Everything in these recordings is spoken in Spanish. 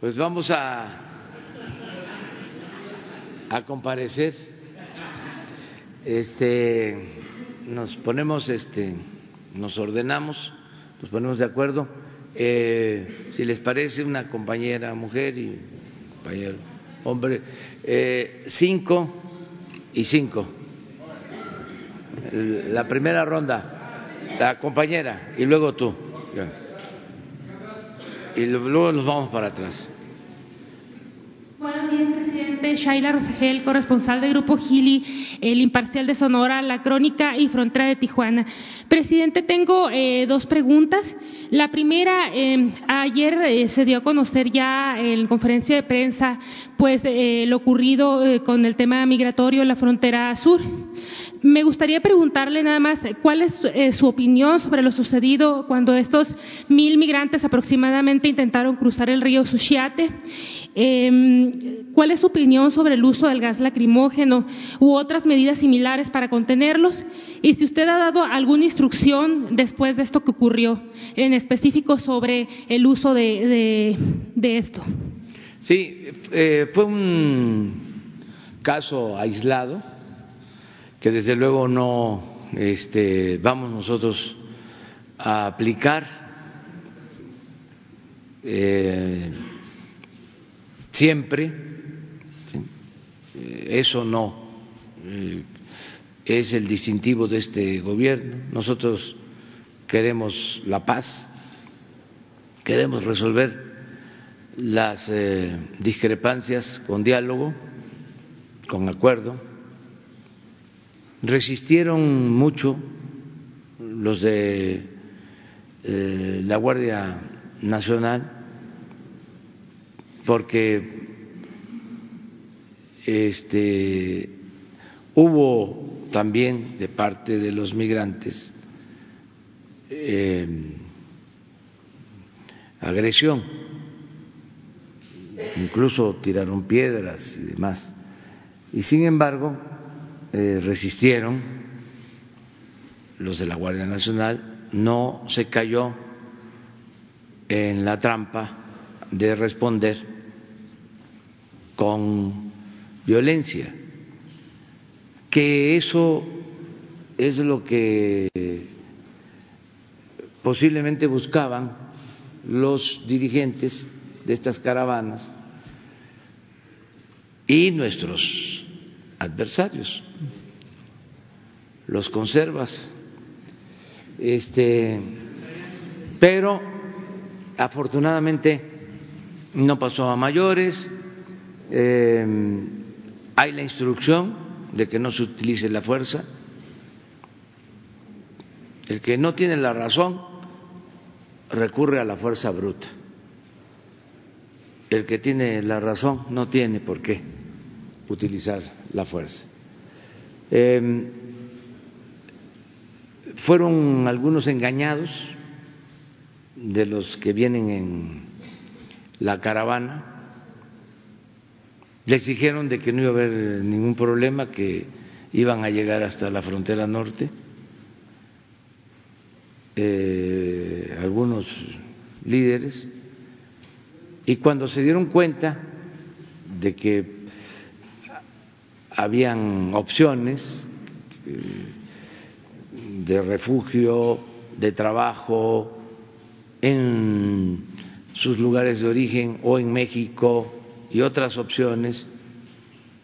Pues vamos a, a comparecer. Este, nos ponemos, este, nos ordenamos, nos ponemos de acuerdo. Eh, si les parece, una compañera mujer y compañero hombre, eh, cinco y cinco. La primera ronda, la compañera y luego tú y luego nos vamos para atrás. Buenos días, presidente. Shaila Rosagel, corresponsal del Grupo Gili, El Imparcial de Sonora, La Crónica y Frontera de Tijuana. Presidente, tengo eh, dos preguntas. La primera, eh, ayer eh, se dio a conocer ya en conferencia de prensa pues lo ocurrido con el tema migratorio en la frontera sur. Me gustaría preguntarle nada más cuál es eh, su opinión sobre lo sucedido cuando estos mil migrantes aproximadamente intentaron cruzar el río Suchiate. Em, ¿Cuál es su opinión sobre el uso del gas lacrimógeno u otras medidas similares para contenerlos? Y si usted ha dado alguna instrucción después de esto que ocurrió, en específico sobre el uso de, esto. Sí, eh, fue un caso aislado que desde luego no este, vamos nosotros a aplicar. Eh, siempre, eso no eh, es el distintivo de este gobierno. Nosotros queremos la paz, queremos resolver las eh, discrepancias con diálogo, con acuerdo resistieron mucho los de eh, la Guardia Nacional porque este, hubo también de parte de los migrantes eh, agresión, incluso tiraron piedras y demás. Y sin embargo, eh, resistieron los de la Guardia Nacional, no se cayó en la trampa de responder con violencia, que eso es lo que posiblemente buscaban los dirigentes de estas caravanas y nuestros adversarios los conservas. Este, pero afortunadamente no pasó a mayores. Eh, hay la instrucción de que no se utilice la fuerza. El que no tiene la razón recurre a la fuerza bruta. El que tiene la razón no tiene por qué utilizar la fuerza. Eh, fueron algunos engañados de los que vienen en la caravana. Les dijeron de que no iba a haber ningún problema, que iban a llegar hasta la frontera norte. Eh, algunos líderes y cuando se dieron cuenta de que habían opciones eh, de refugio, de trabajo en sus lugares de origen o en México y otras opciones,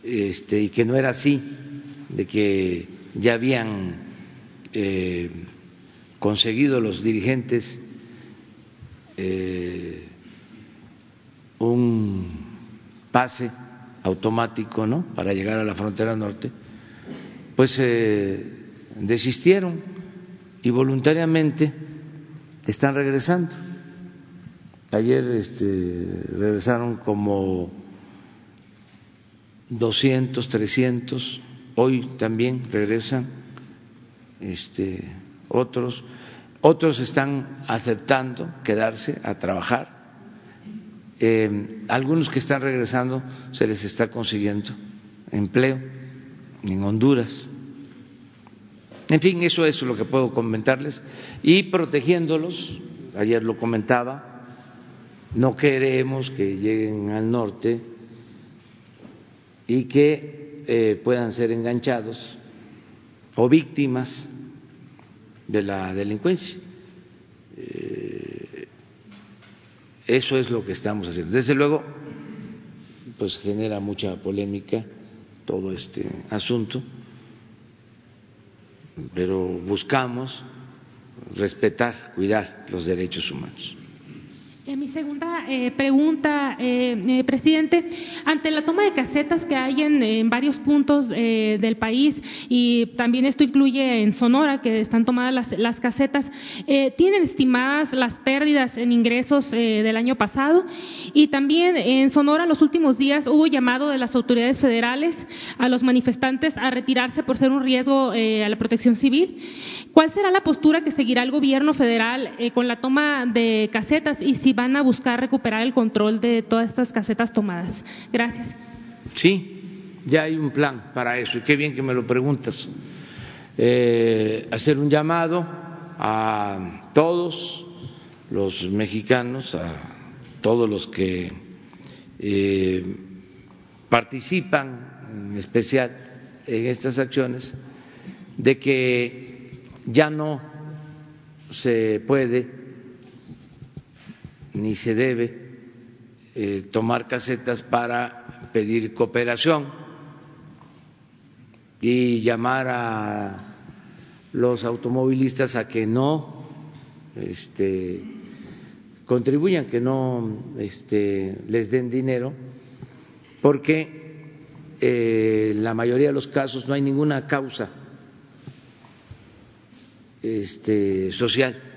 este, y que no era así, de que ya habían eh, conseguido los dirigentes eh, un pase automático ¿no? para llegar a la frontera norte, pues eh, desistieron y voluntariamente están regresando. Ayer este, regresaron como 200, 300, hoy también regresan este, otros. Otros están aceptando quedarse a trabajar. Eh, algunos que están regresando se les está consiguiendo empleo en Honduras en fin, eso es lo que puedo comentarles. Y protegiéndolos, ayer lo comentaba, no queremos que lleguen al norte y que eh, puedan ser enganchados o víctimas de la delincuencia. Eh, eso es lo que estamos haciendo. Desde luego, pues genera mucha polémica todo este asunto, pero buscamos respetar, cuidar los derechos humanos. En mi segunda eh, pregunta, eh, eh, presidente, ante la toma de casetas que hay en, varios puntos del país y también esto incluye en Sonora, que están tomadas las, las casetas, ¿tienen estimadas las pérdidas en ingresos del año pasado? Y también en Sonora, en los últimos días, hubo llamado de las autoridades federales a los manifestantes a retirarse por ser un riesgo a la protección civil. ¿Cuál será la postura que seguirá el gobierno federal con la toma de casetas y si van a buscar recuperar el control de todas estas casetas tomadas. Gracias. Sí, ya hay un plan para eso y qué bien que me lo preguntas. Eh, hacer un llamado a todos los mexicanos, a todos los que eh, participan en especial en estas acciones, de que ya no se puede ni se debe eh, tomar casetas para pedir cooperación y llamar a los automovilistas a que no este, contribuyan, que no este, les den dinero, porque eh, en la mayoría de los casos no hay ninguna causa este, social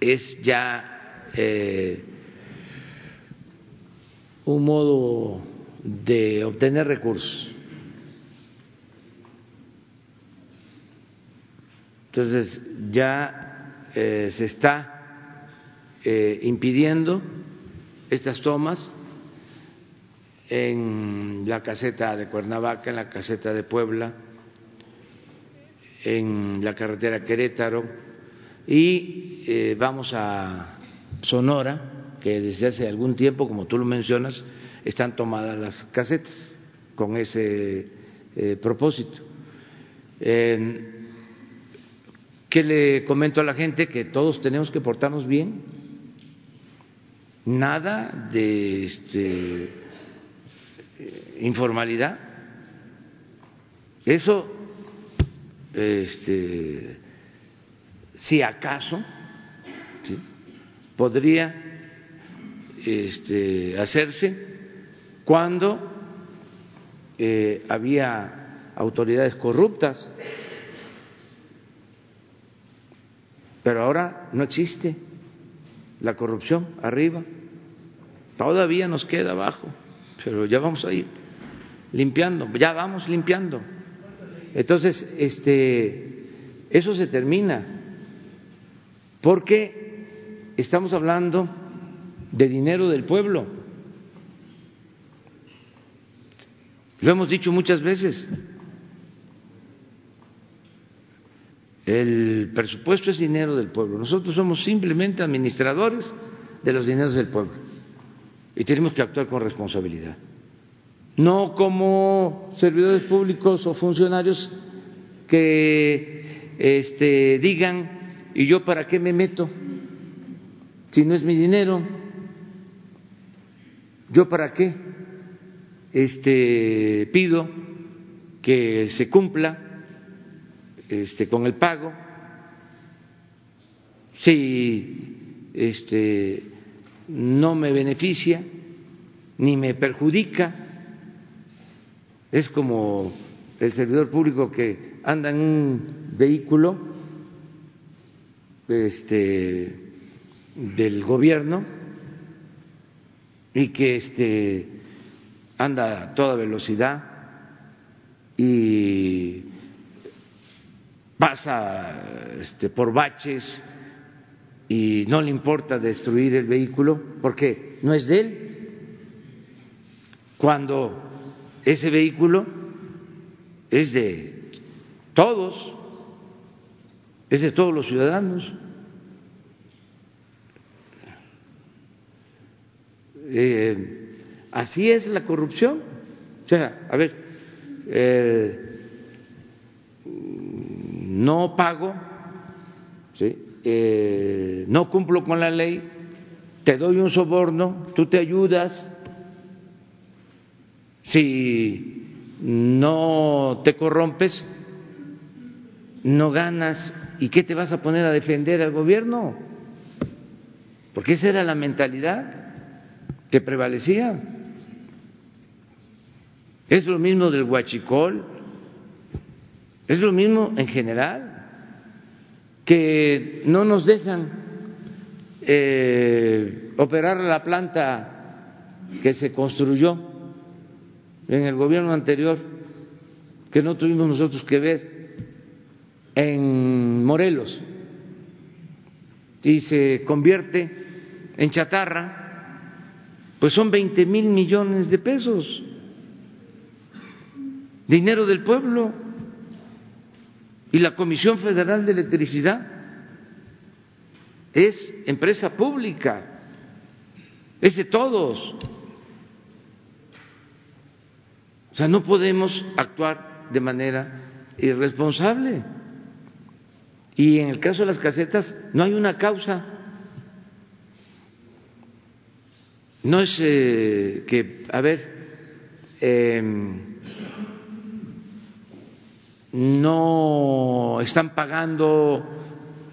es ya eh, un modo de obtener recursos. Entonces ya eh, se está eh, impidiendo estas tomas en la caseta de Cuernavaca, en la caseta de Puebla, en la carretera Querétaro y eh, vamos a Sonora, que desde hace algún tiempo, como tú lo mencionas, están tomadas las casetas con ese eh, propósito. ¿Qué le comento a la gente? Que todos tenemos que portarnos bien, nada de este, informalidad. Eso, este, si acaso, podría este, hacerse cuando eh, había autoridades corruptas, pero ahora no existe la corrupción arriba, todavía nos queda abajo, pero ya vamos a ir limpiando, ya vamos limpiando. Entonces, este, eso se termina, porque estamos hablando de dinero del pueblo. Lo hemos dicho muchas veces. El presupuesto es dinero del pueblo. Nosotros somos simplemente administradores de los dineros del pueblo y tenemos que actuar con responsabilidad. No como servidores públicos o funcionarios que este, digan, ¿y yo para qué me meto? si no es mi dinero? ¿Yo para qué este, pido que se cumpla este, con el pago? Si este, no me beneficia ni me perjudica, es como el servidor público que anda en un vehículo este, del gobierno y que este anda a toda velocidad y pasa este, por baches y no le importa destruir el vehículo porque no es de él. Cuando ese vehículo es de todos, es de todos los ciudadanos. Eh, así es la corrupción. O sea, a ver, eh, no pago, eh, no cumplo con la ley, te doy un soborno, tú te ayudas, si no te corrompes, no ganas, ¿y qué te vas a poner a defender al gobierno? Porque esa era la mentalidad que prevalecía. Es lo mismo del huachicol, es lo mismo en general, que no nos dejan eh, operar la planta que se construyó en el gobierno anterior, que no tuvimos nosotros que ver, en Morelos, y se convierte en chatarra, pues son 20 mil millones de pesos, dinero del pueblo, y la Comisión Federal de Electricidad es empresa pública, es de todos. O sea, no podemos actuar de manera irresponsable. Y en el caso de las casetas no hay una causa. No es eh, que, a ver, em, no están pagando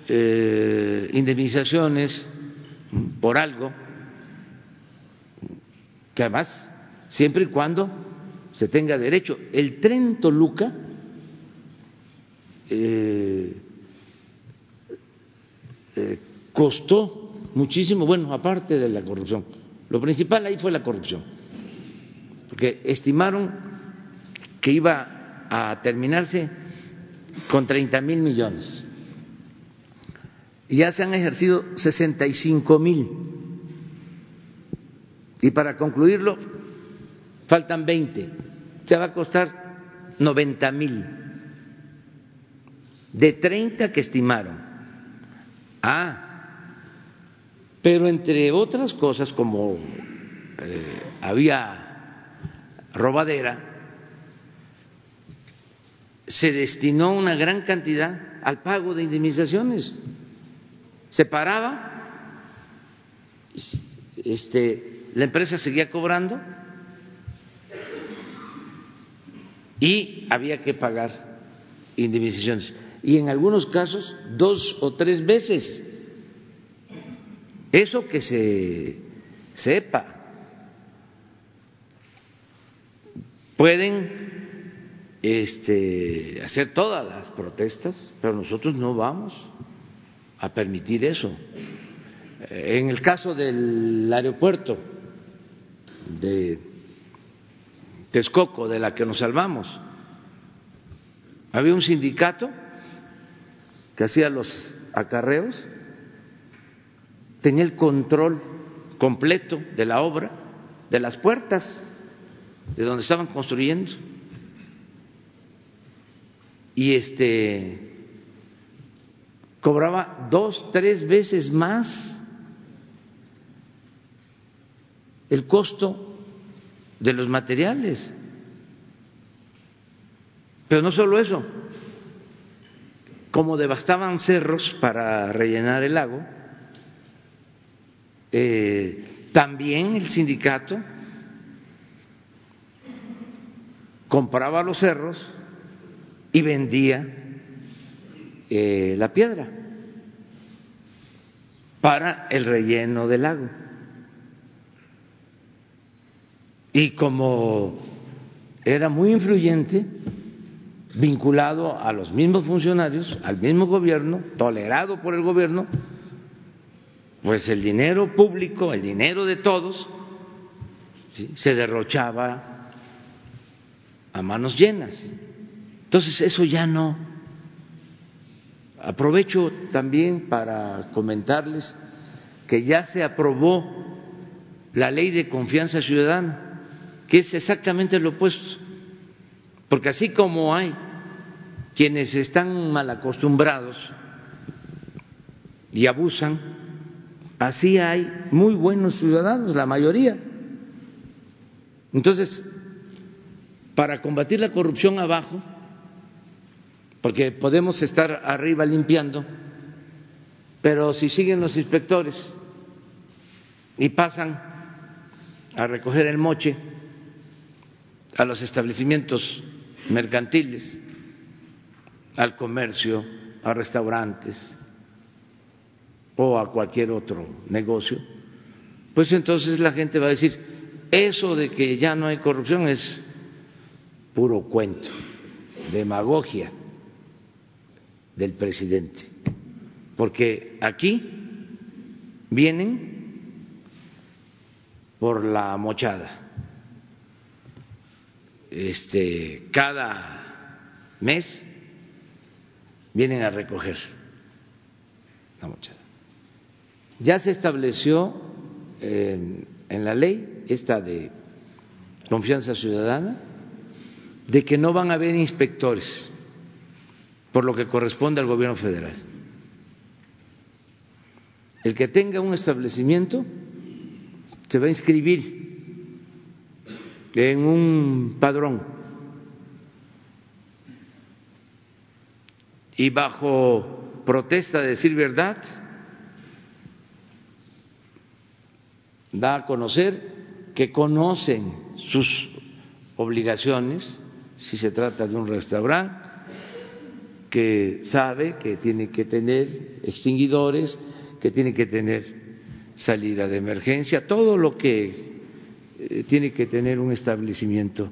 eh, indemnizaciones por algo, que además, siempre y cuando se tenga derecho. El tren Toluca eh, eh, costó muchísimo, bueno, aparte de la corrupción, lo principal ahí fue la corrupción, porque estimaron que iba a terminarse con 30 mil millones. Y ya se han ejercido 65 mil. Y para concluirlo, faltan 20. Se va a costar 90 mil. De 30 que estimaron. Ah, pero entre otras cosas, como eh, había robadera, se destinó una gran cantidad al pago de indemnizaciones. Se paraba, este, la empresa seguía cobrando y había que pagar indemnizaciones. Y en algunos casos dos o tres veces. Eso que se sepa. Pueden este, hacer todas las protestas, pero nosotros no vamos a permitir eso. En el caso del aeropuerto de Texcoco, de la que nos salvamos, había un sindicato que hacía los acarreos, tenía el control completo de la obra, de las puertas, de donde estaban construyendo. Y este cobraba dos, tres veces más el costo de los materiales. Pero no solo eso, como devastaban cerros para rellenar el lago, eh, también el sindicato compraba los cerros y vendía eh, la piedra para el relleno del lago. Y como era muy influyente, vinculado a los mismos funcionarios, al mismo gobierno, tolerado por el gobierno, pues el dinero público, el dinero de todos, se derrochaba a manos llenas. Entonces eso ya no. Aprovecho también para comentarles que ya se aprobó la ley de confianza ciudadana, que es exactamente lo opuesto. Porque así como hay quienes están mal acostumbrados y abusan así hay muy buenos ciudadanos, la mayoría. Entonces, para combatir la corrupción abajo, porque podemos estar arriba limpiando, pero si siguen los inspectores y pasan a recoger el moche a los establecimientos mercantiles, al comercio, a restaurantes o a cualquier otro negocio, pues entonces la gente va a decir, eso de que ya no hay corrupción es puro cuento, demagogia del presidente, porque aquí vienen por la mochada. Este, cada mes vienen a recoger la mochada. Ya se estableció en, en la ley esta de confianza ciudadana de que no van a haber inspectores por lo que corresponde al gobierno federal. El que tenga un establecimiento se va a inscribir en un padrón. Y bajo protesta de decir verdad da a conocer que conocen sus obligaciones si se trata de un restaurante que sabe que tiene que tener extinguidores, que tiene que tener salida de emergencia, todo lo que eh, tiene que tener un establecimiento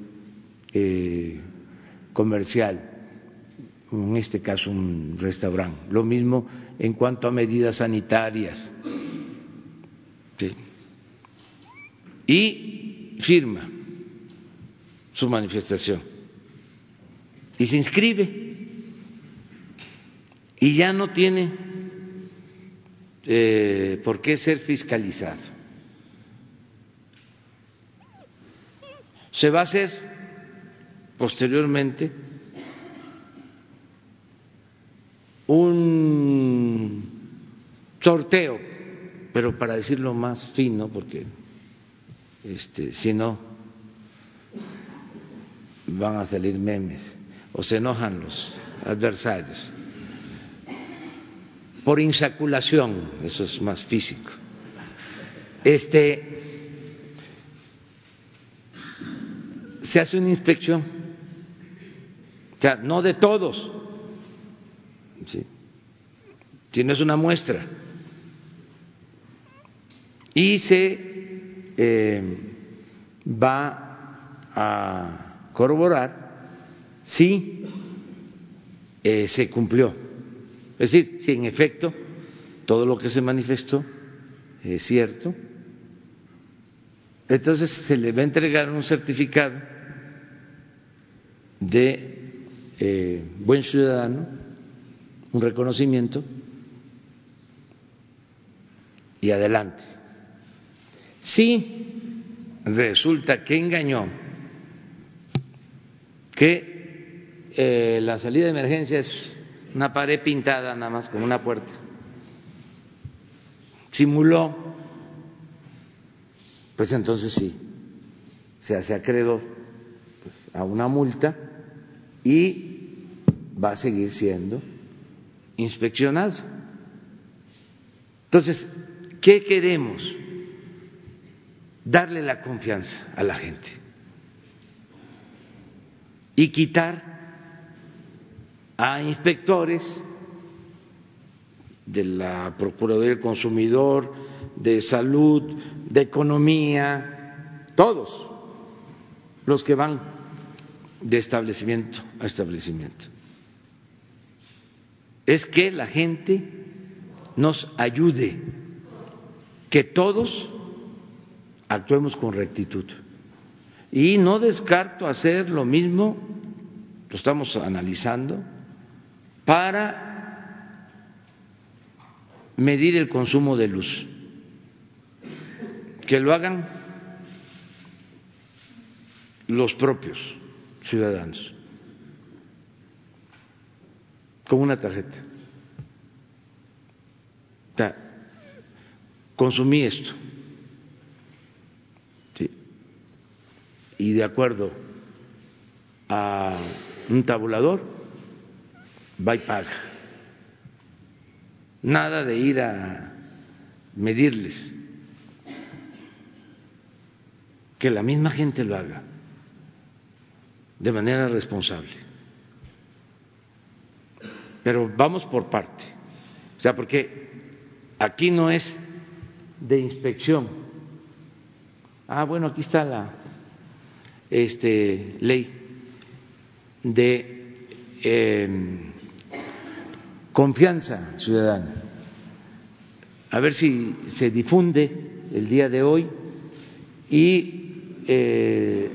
eh, comercial, en este caso un restaurante. Lo mismo en cuanto a medidas sanitarias. Y firma su manifestación y se inscribe y ya no tiene eh, por qué ser fiscalizado. Se va a hacer posteriormente un sorteo, pero para decirlo más fino, porque este, si no van a salir memes o se enojan los adversarios por insaculación, eso es más físico. Este se hace una inspección, o sea, no de todos, ¿sí? sino es una muestra. Y se eh, va a corroborar si eh, se cumplió es decir, si en efecto todo lo que se manifestó es cierto, entonces se le va a entregar un certificado de eh, buen ciudadano, un reconocimiento y adelante. Si resulta que engañó, que eh, la salida de emergencia es una pared pintada nada más con una puerta. Simuló, pues entonces sí, se hace acreedor pues, a una multa y va a seguir siendo inspeccionado. Entonces, ¿qué queremos? Darle la confianza a la gente y quitar a inspectores de la Procuraduría del Consumidor, de Salud, de Economía, todos los que van de establecimiento a establecimiento. Es que la gente nos ayude, que todos actuemos con rectitud. Y no descarto hacer lo mismo, lo estamos analizando, para medir el consumo de luz. Que lo hagan los propios ciudadanos con una tarjeta. consumí esto. Y de acuerdo a un tabulador, va y paga. Nada de ir a medirles. Que la misma gente lo haga de manera responsable. Pero vamos por parte. O sea, porque aquí no es de inspección. Ah, bueno, aquí está la este, ley de em, confianza ciudadana. A ver si se difunde el día de hoy y eh,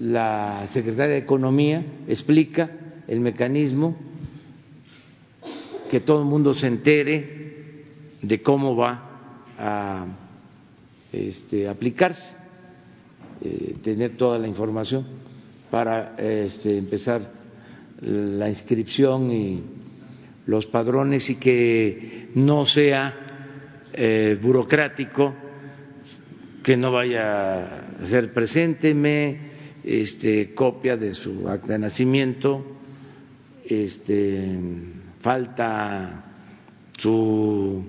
la secretaria de Economía explica el mecanismo, que todo el mundo se entere de cómo va a este, aplicarse, eh, tener toda la información para este, empezar la inscripción y los padrones y que no sea eh, burocrático, que no vaya a ser presénteme, este, copia de su acta de nacimiento, este, falta su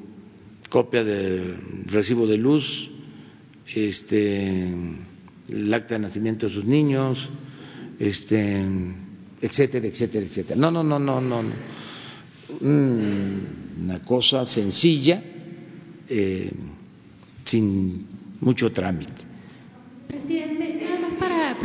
copia del recibo de luz, este, el acta de nacimiento de sus niños, este, etcétera, etcétera, etcétera. No, no, no, no, no, no. Una cosa sencilla, eh, sin mucho trámite.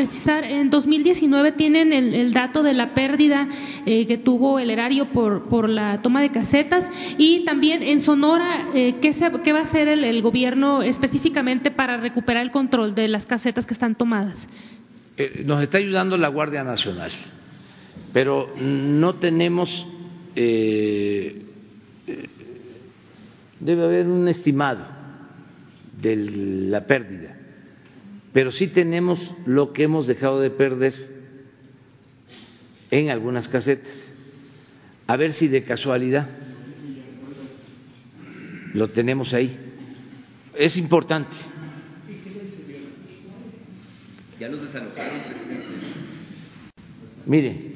Precisar, en 2019 tienen el, dato de la pérdida eh, que tuvo el erario por, por la toma de casetas y también en Sonora, eh, ¿qué, ¿qué, va a hacer el, el, gobierno específicamente para recuperar el control de las casetas que están tomadas? Eh, nos está ayudando la Guardia Nacional, pero no tenemos, debe haber un estimado de la pérdida pero sí tenemos lo que hemos dejado de perder en algunas casetas. A ver si de casualidad lo tenemos ahí. Es importante. Ya los desalojaron, presidente. Mire.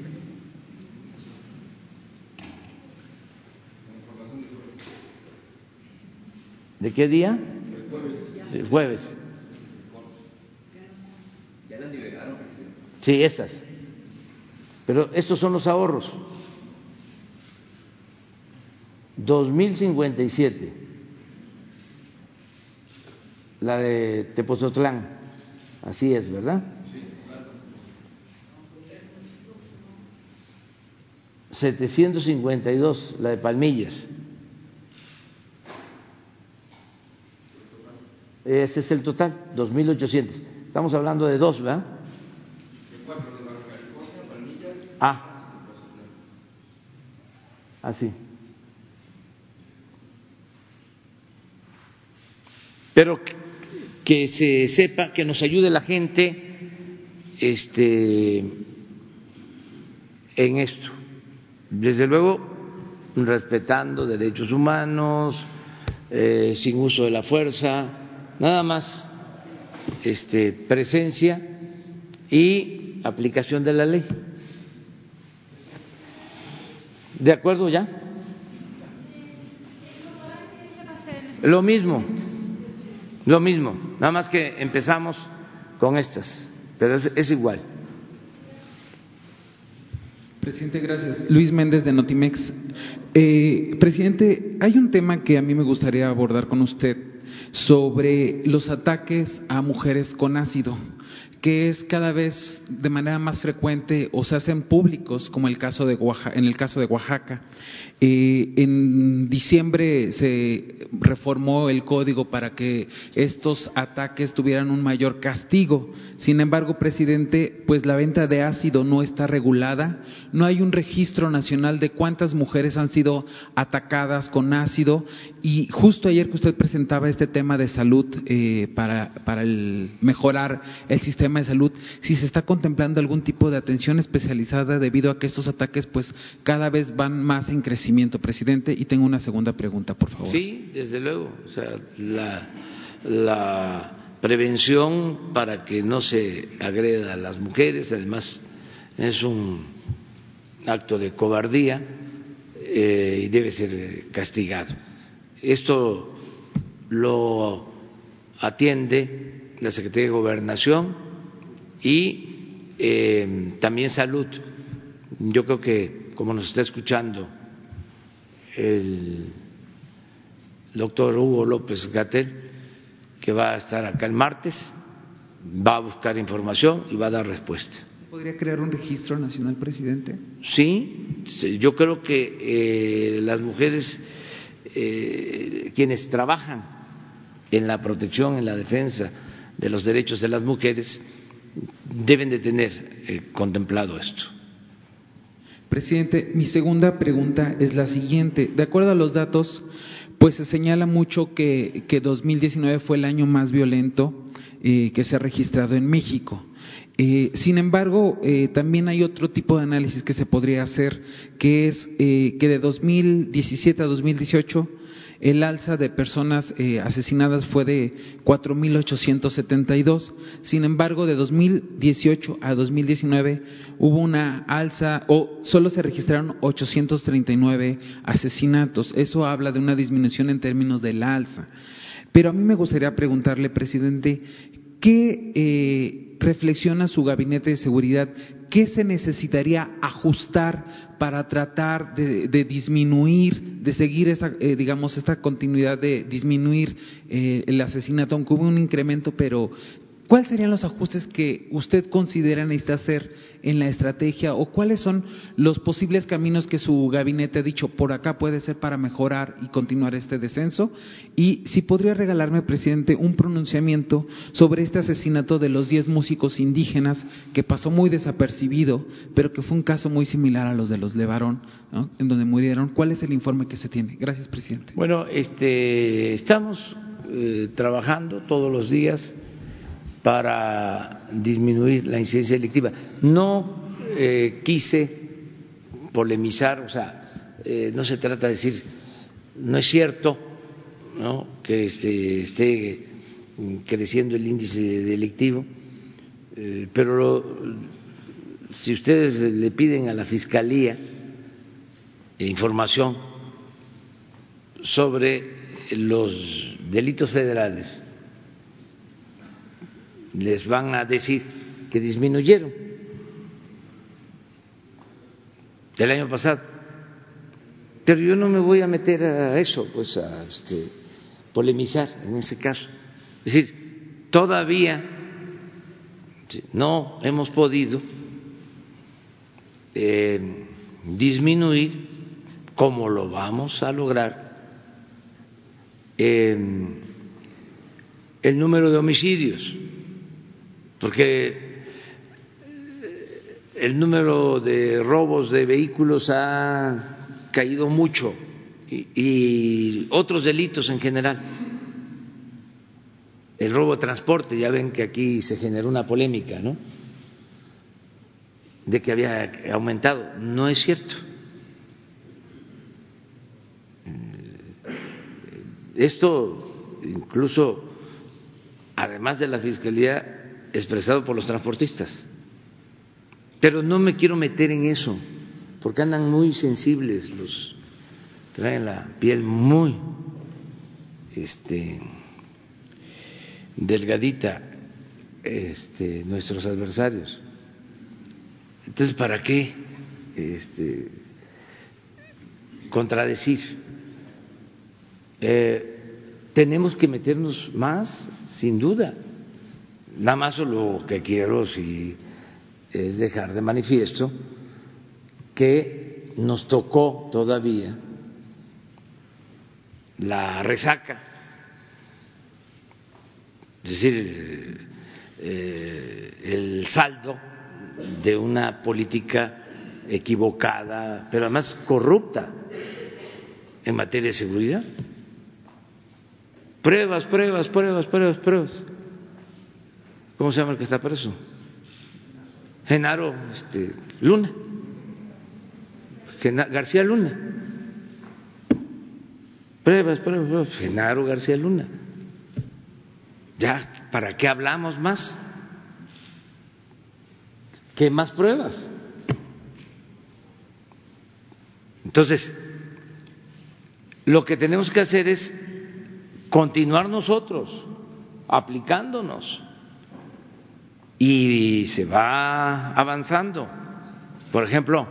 ¿De qué día? El jueves. El jueves. Sí, esas. Pero estos son los ahorros. 2057. La de Tepozotlán. Así es, ¿verdad? Sí. 752, la de Palmillas. Ese es el total, 2.800. Estamos hablando de dos, ¿verdad? Ah. Así. Pero que se sepa, que nos ayude la gente este, en esto. Desde luego, respetando derechos humanos, eh, sin uso de la fuerza, nada más este, presencia y aplicación de la ley. ¿De acuerdo ya? Lo mismo, lo mismo, nada más que empezamos con estas, pero es, igual. Presidente, gracias. Luis Méndez de Notimex. Eh, presidente, hay un tema que a mí me gustaría abordar con usted sobre los ataques a mujeres con ácido que es cada vez de manera más frecuente o se hacen públicos, como el caso de en el caso de Oaxaca. Eh, en diciembre se reformó el código para que estos ataques tuvieran un mayor castigo. Sin embargo, presidente, pues la venta de ácido no está regulada. No hay un registro nacional de cuántas mujeres han sido atacadas con ácido. Y justo ayer que usted presentaba este tema de salud eh, para, para el mejorar el sistema de salud, si se está contemplando algún tipo de atención especializada debido a que estos ataques pues cada vez van más en crecimiento, presidente. Y tengo una segunda pregunta, por favor. Sí, desde luego. O sea, la, la prevención para que no se agreda a las mujeres, además es un acto de cobardía eh, y debe ser castigado. Esto lo atiende la Secretaría de Gobernación y eh, también Salud. Yo creo que, como nos está escuchando el doctor Hugo López Gatel, que va a estar acá el martes, va a buscar información y va a dar respuesta. ¿Se podría crear un registro nacional, presidente? Sí, yo creo que eh, las mujeres, eh, quienes trabajan en la protección, en la defensa de los derechos de las mujeres, deben de tener eh, contemplado esto. Presidente, mi segunda pregunta es la siguiente. De acuerdo a los datos, pues se señala mucho que, que 2019 fue el año más violento eh, que se ha registrado en México. Eh, sin embargo, también hay otro tipo de análisis que se podría hacer, que es que de 2017 a 2018 el alza de personas eh, asesinadas fue de 4.872. Sin embargo, de 2018 a 2019 hubo una alza o solo se registraron 839 asesinatos. Eso habla de una disminución en términos del alza. Pero a mí me gustaría preguntarle, presidente, ¿qué eh, reflexiona su gabinete de seguridad? ¿Qué se necesitaría ajustar para tratar de, disminuir, de seguir esa, eh, digamos, esta continuidad de disminuir eh, el asesinato, aunque hubo un incremento, pero ¿Cuáles serían los ajustes que usted considera necesita hacer en la estrategia o cuáles son los posibles caminos que su gabinete ha dicho por acá puede ser para mejorar y continuar este descenso? Y si podría regalarme, presidente, un pronunciamiento sobre este asesinato de los 10 músicos indígenas que pasó muy desapercibido, pero que fue un caso muy similar a los de los Levarón, en donde murieron. ¿Cuál es el informe que se tiene? Gracias, presidente. Bueno, este, estamos eh, trabajando todos los días para disminuir la incidencia delictiva. No eh, quise polemizar, o sea, eh, no se trata de decir, no es cierto ¿no? que esté creciendo el índice delictivo, eh, pero si ustedes le piden a la Fiscalía información sobre los delitos federales, les van a decir que disminuyeron el año pasado. Pero yo no me voy a meter a eso, pues a este, polemizar en ese caso. Es decir, todavía no hemos podido eh, disminuir, como lo vamos a lograr, eh, el número de homicidios porque el número de robos de vehículos ha caído mucho y, y, otros delitos en general. El robo de transporte, ya ven que aquí se generó una polémica, ¿no? De que había aumentado. No es cierto. Esto incluso, además de la Fiscalía, expresado por los transportistas. Pero no me quiero meter en eso, porque andan muy sensibles los traen la piel muy este delgadita este nuestros adversarios. Entonces, ¿para qué este contradecir? Eh, tenemos que meternos más, sin duda. Nada más lo que quiero es dejar de manifiesto que nos tocó todavía la resaca, es decir, eh, el saldo de una política equivocada, pero además corrupta en materia de seguridad. Pruebas, pruebas, pruebas, pruebas, pruebas. ¿Cómo se llama el que está preso? Genaro este, Luna. García Luna. Pruebas, pruebas, pruebas. Genaro García Luna. Ya, ¿para qué hablamos más? ¿Qué más pruebas? Entonces, lo que tenemos que hacer es continuar nosotros aplicándonos y se va avanzando. Por ejemplo,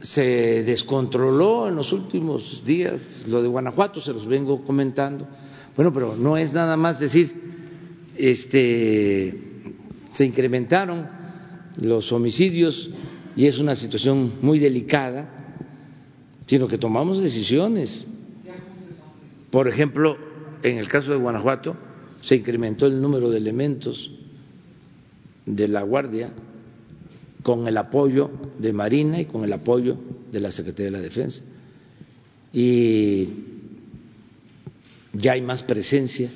se descontroló en los últimos días lo de Guanajuato, se los vengo comentando. Bueno, pero no es nada más decir, este, se incrementaron los homicidios y es una situación muy delicada, sino que tomamos decisiones. Por ejemplo, en el caso de Guanajuato se incrementó el número de elementos de la Guardia con el apoyo de Marina y con el apoyo de la Secretaría de la Defensa. Y ya hay más presencia.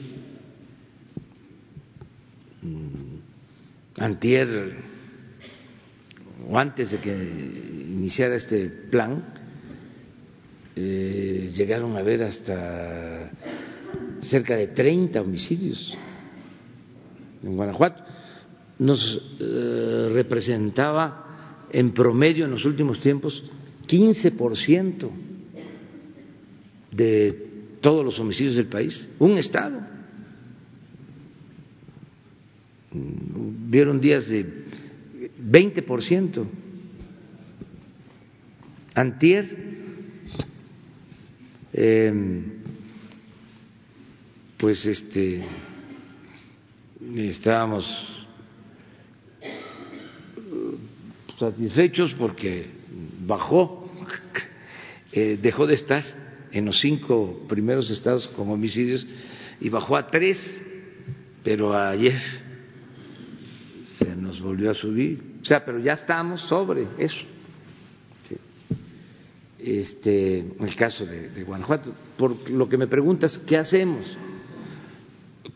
Mm, antier, o antes de que iniciara este plan, eh, llegaron a ver hasta cerca de 30 homicidios en Guanajuato nos eh, representaba en promedio en los últimos tiempos 15% de todos los homicidios del país, un Estado. Vieron días de 20%. Antier, em, pues este, estábamos satisfechos porque bajó, eh, dejó de estar en los cinco primeros estados con homicidios y bajó a tres, pero ayer se nos volvió a subir. O sea, pero ya estamos sobre eso. Este, el caso de, Guanajuato. Por lo que me preguntas, ¿qué hacemos?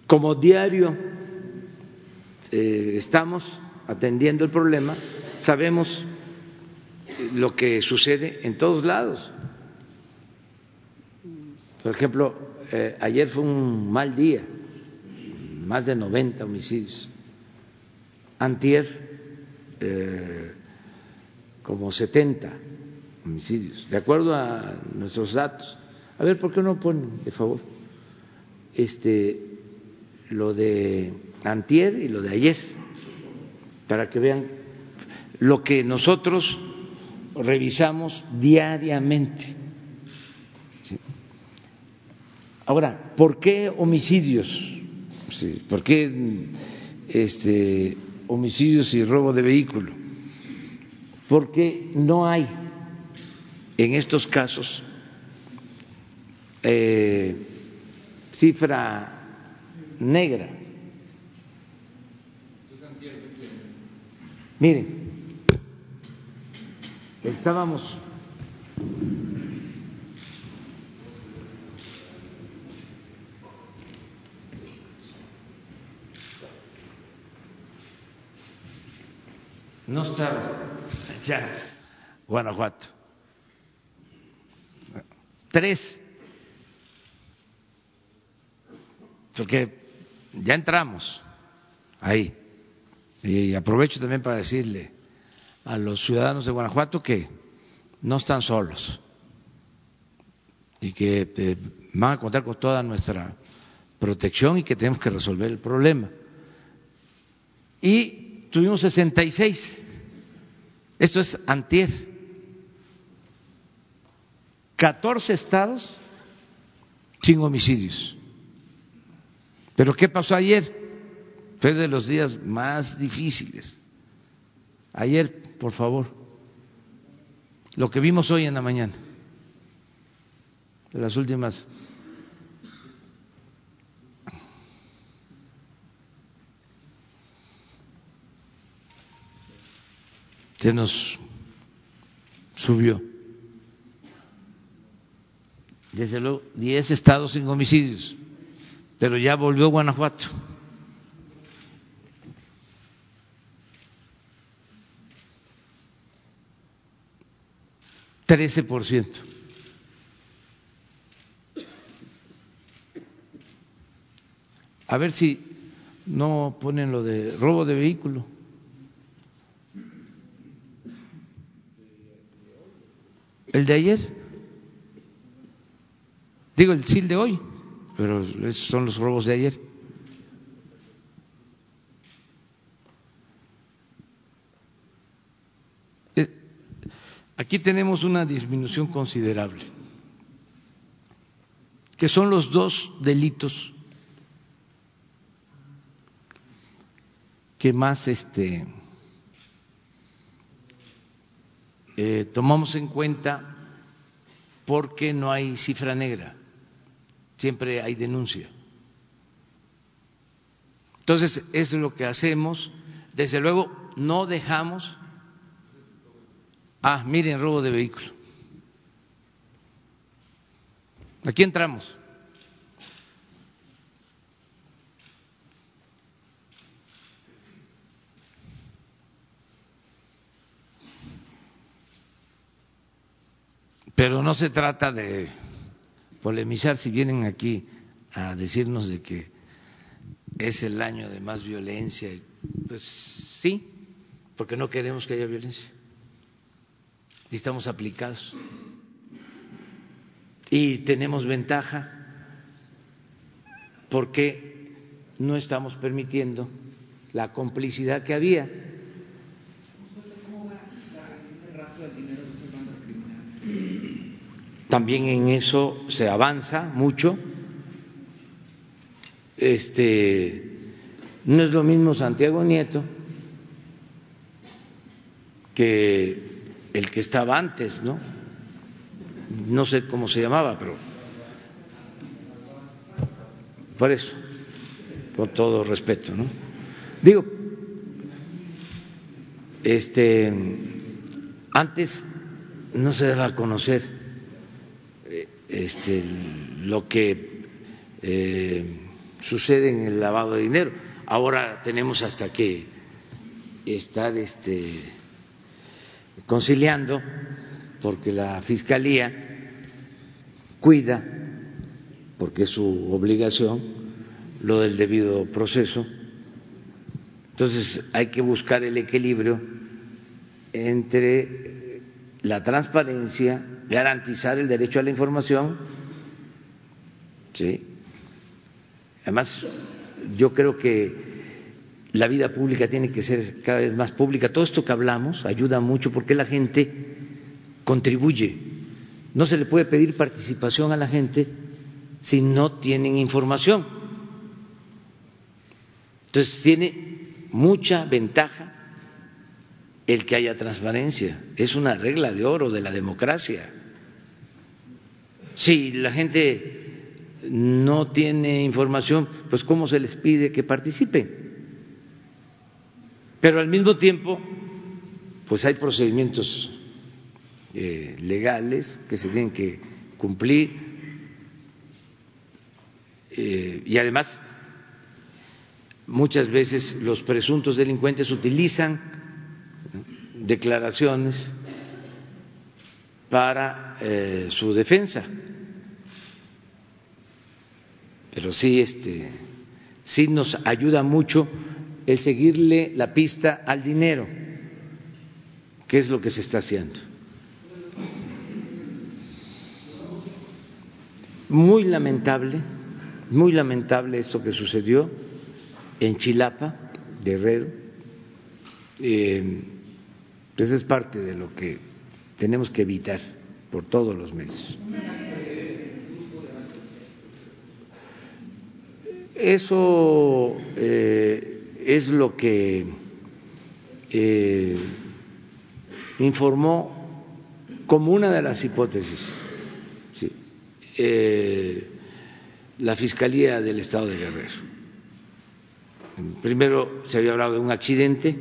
Como diario eh, estamos atendiendo el problema sabemos lo que sucede en todos lados. Por ejemplo, eh, ayer fue un mal día, más de 90 homicidios. Antier, eh, como 70 homicidios, de acuerdo a nuestros datos. A ver, ¿por qué no ponen, de favor, este, lo de Antier y lo de ayer, para que vean lo que nosotros revisamos diariamente. Ahora, ¿por qué homicidios? ¿Por qué este, homicidios y robo de vehículo? Porque no hay en estos casos eh, cifra negra. Miren, estábamos no está ya Guanajuato. Tres. Porque ya entramos ahí. Y aprovecho también para decirle a los ciudadanos de Guanajuato que no están solos y que eh, van a contar con toda nuestra protección y que tenemos que resolver el problema. Y tuvimos 66, esto es antier, 14 estados sin homicidios. Pero ¿qué pasó ayer? Fue de los días más difíciles. Ayer por favor, lo que vimos hoy en la mañana, de las últimas se nos subió. Desde luego, 10 estados sin homicidios. pero ya volvió Guanajuato. Trece por ciento. A ver si no ponen lo de robo de vehículo. ¿El de ayer? Digo, el SIL de hoy, pero esos son los robos de ayer. Eh, aquí tenemos una disminución considerable, que son los dos delitos que más este, eh, tomamos en cuenta porque no hay cifra negra siempre hay denuncia. Entonces, es lo que hacemos. Desde luego, no dejamos. Ah, miren, robo de vehículo. Aquí entramos. Pero no se trata de polemizar si vienen aquí a decirnos de que es el año de más violencia. Pues sí, porque no queremos que haya violencia. Y estamos aplicados. Y tenemos ventaja porque no estamos permitiendo la complicidad que había. También en eso se avanza mucho. Este no es lo mismo Santiago Nieto que el que estaba antes, ¿no? No sé cómo se llamaba, pero por eso, con todo respeto, ¿no? Digo, este, antes no se daba a conocer este, lo que eh, sucede en el lavado de dinero. Ahora tenemos hasta que estar este, conciliando, porque la Fiscalía cuida, porque es su obligación, lo del debido proceso. Entonces hay que buscar el equilibrio entre la transparencia garantizar el derecho a la información. ¿sí? Además, yo creo que la vida pública tiene que ser cada vez más pública. Todo esto que hablamos ayuda mucho porque la gente contribuye. No se le puede pedir participación a la gente si no tienen información. Entonces tiene mucha ventaja el que haya transparencia. Es una regla de oro de la democracia. Si la gente no tiene información, pues ¿cómo se les pide que participen? Pero al mismo tiempo, pues hay procedimientos eh, legales que se tienen que cumplir eh, y además muchas veces los presuntos delincuentes utilizan declaraciones para eh, su defensa. Pero sí, este, sí nos ayuda mucho el seguirle la pista al dinero, que es lo que se está haciendo. Muy lamentable, muy lamentable esto que sucedió en Chilapa, Guerrero. Eh, pues es parte de lo que tenemos que evitar por todos los medios. Eso eh, es lo que eh, informó como una de las hipótesis eh, la Fiscalía del Estado de Guerrero. Primero se había hablado de un accidente,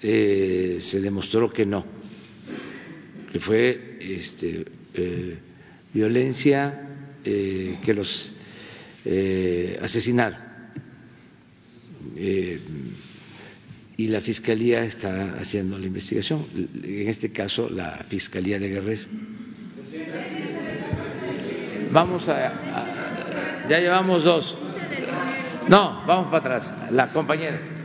se demostró que no, que fue este, violencia que los eh, asesinaron. Eh, y la Fiscalía está haciendo la investigación, en este caso la Fiscalía de Guerrero. Vamos a, a ya llevamos dos. No, vamos para atrás. La compañera.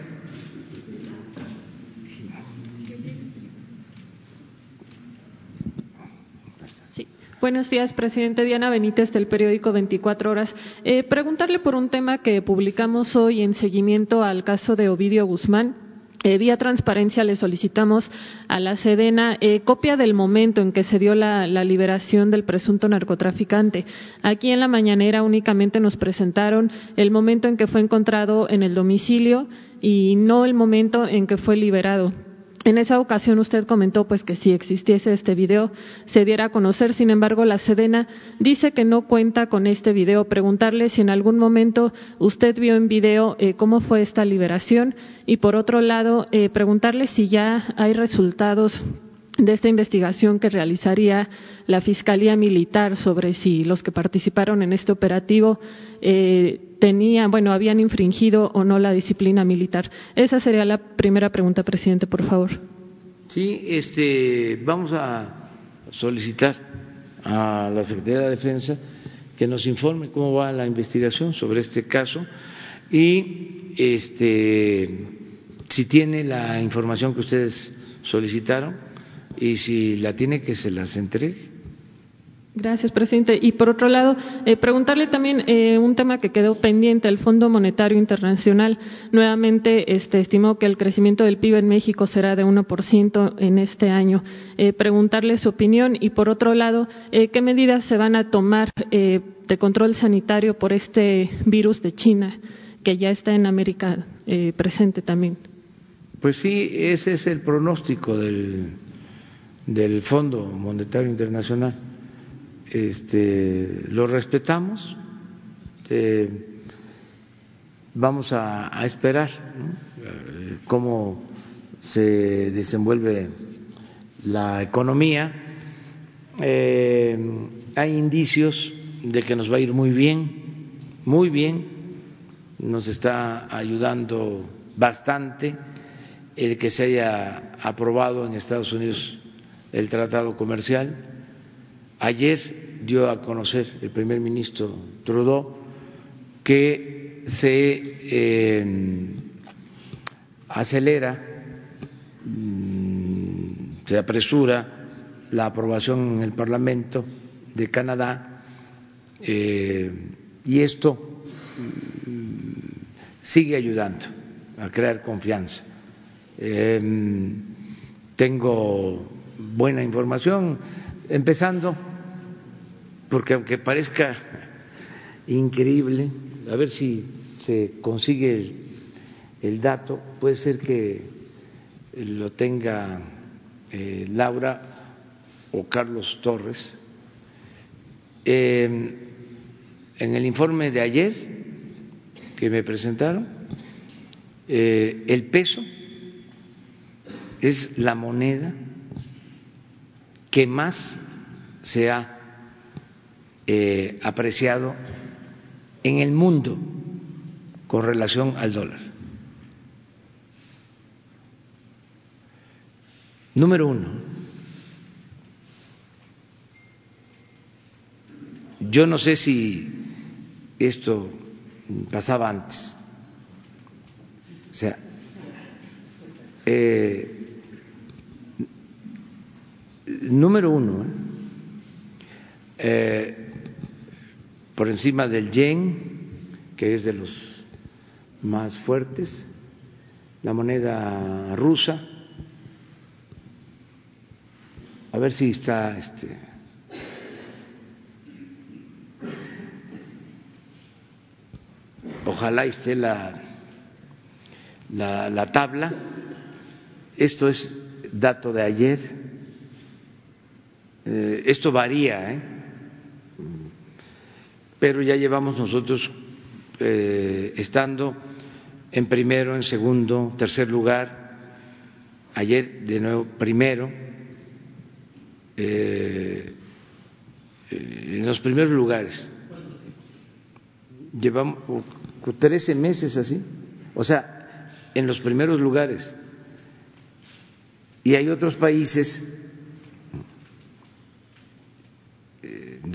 Buenos días, presidente. Diana Benítez, del periódico 24 Horas. Eh, preguntarle por un tema que publicamos hoy en seguimiento al caso de Ovidio Guzmán. Eh, vía transparencia le solicitamos a la Sedena eh, copia del momento en que se dio la, la, liberación del presunto narcotraficante. Aquí en la mañanera únicamente nos presentaron el momento en que fue encontrado en el domicilio y no el momento en que fue liberado. En esa ocasión usted comentó pues que si existiese este video se diera a conocer, sin embargo la Sedena dice que no cuenta con este video. Preguntarle si en algún momento usted vio en video eh, cómo fue esta liberación y por otro lado eh, preguntarle si ya hay resultados de esta investigación que realizaría la Fiscalía Militar sobre si los que participaron en este operativo eh, tenían, bueno, habían infringido o no la disciplina militar. Esa sería la primera pregunta, presidente, por favor. Sí, este, vamos a solicitar a la Secretaría de Defensa que nos informe cómo va la investigación sobre este caso y este, si tiene la información que ustedes solicitaron y si la tiene que se las entregue. Gracias, presidente. Y por otro lado, eh, preguntarle también eh, un tema que quedó pendiente. El Fondo Monetario Internacional nuevamente este, estimó que el crecimiento del PIB en México será de 1% en este año. Eh, preguntarle su opinión y, por otro lado, eh, qué medidas se van a tomar eh, de control sanitario por este virus de China que ya está en América eh, presente también. Pues sí, ese es el pronóstico del del Fondo Monetario Internacional. Este, lo respetamos, eh, vamos a, esperar ¿no? cómo se desenvuelve la economía. Eh, hay indicios de que nos va a ir muy bien, muy bien, nos está ayudando bastante el que se haya aprobado en Estados Unidos el tratado comercial. Ayer dio a conocer el primer ministro Trudeau que se eh, acelera, se apresura la aprobación en el Parlamento de Canadá eh, y esto sigue ayudando a crear confianza. Eh, tengo buena información, empezando, porque aunque parezca increíble, a ver si se consigue el, dato, puede ser que lo tenga eh, Laura o Carlos Torres. Eh, en el informe de ayer que me presentaron, eh, el peso es la moneda que más se ha eh, apreciado en el mundo con relación al dólar. Número uno, yo no sé si esto pasaba antes, o sea, eh, número uno, eh, por encima del yen, que es de los más fuertes, la moneda rusa, a ver si está este ojalá esté la, la, la tabla. Esto es dato de ayer eh, esto varía, ¿eh? pero ya llevamos nosotros eh, estando en primero, en segundo, tercer lugar, ayer de nuevo primero, eh, en los primeros lugares llevamos 13 meses así, o sea, en los primeros lugares. Y hay otros países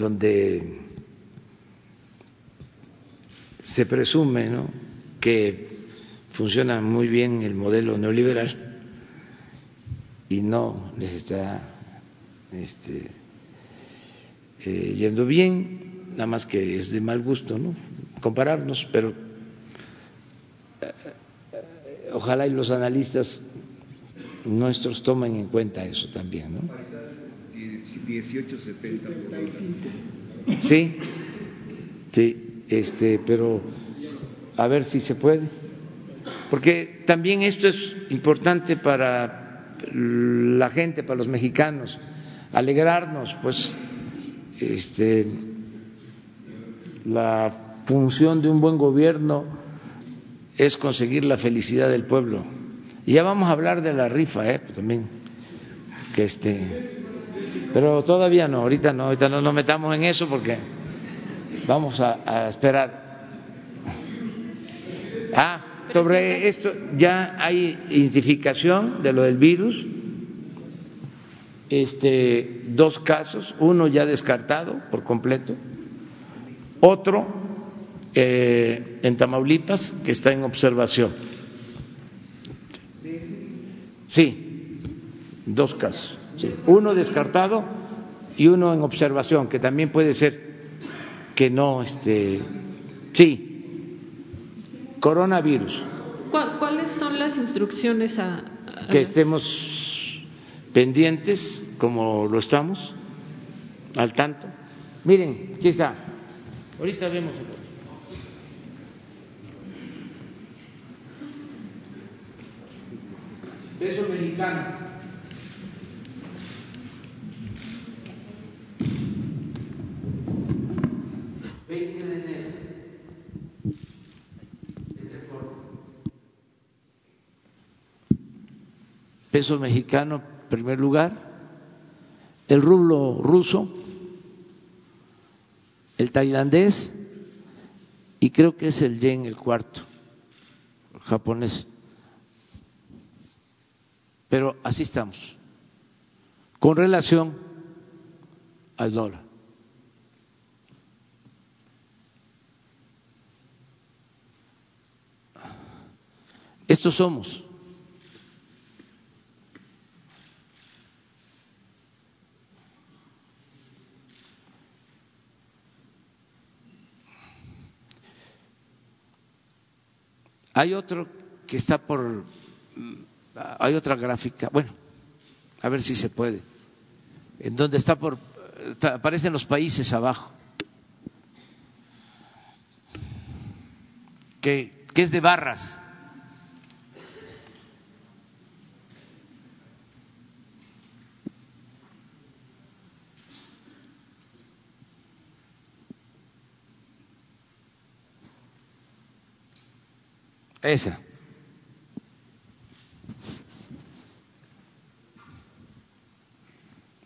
donde se presume ¿no? que funciona muy bien el modelo neoliberal y no les está este, eh, yendo bien, nada más que es de mal gusto, ¿no? Compararnos, pero eh, ojalá y los analistas nuestros tomen en cuenta eso también, ¿no? 1870 Sí, sí, este, pero a ver si se puede, porque también esto es importante para la gente, para los mexicanos, alegrarnos, pues, este, la función de un buen gobierno es conseguir la felicidad del pueblo. Y ya vamos a hablar de la rifa, ¿eh? Pues también, que este, pero todavía no, ahorita no, ahorita no nos metamos en eso porque vamos a, esperar. Ah, sobre esto ya hay identificación de lo del virus este, dos casos, uno ya descartado por completo, otro eh, en Tamaulipas que está en observación. Sí, dos casos, uno descartado y uno en observación, que también puede ser que no, este, sí, coronavirus. ¿Cuáles son las instrucciones a, que estemos pendientes como lo estamos, al tanto. Miren, aquí está. Ahorita vemos. Beso mexicano. Peso mexicano primer lugar, el rublo ruso, el tailandés y creo que es el yen el cuarto, el japonés. Pero así estamos, con relación al dólar. Estos somos. Hay otro que está por, hay otra gráfica, bueno, a ver si se puede, en donde está por, aparecen los países abajo, que, que es de barras. Esa.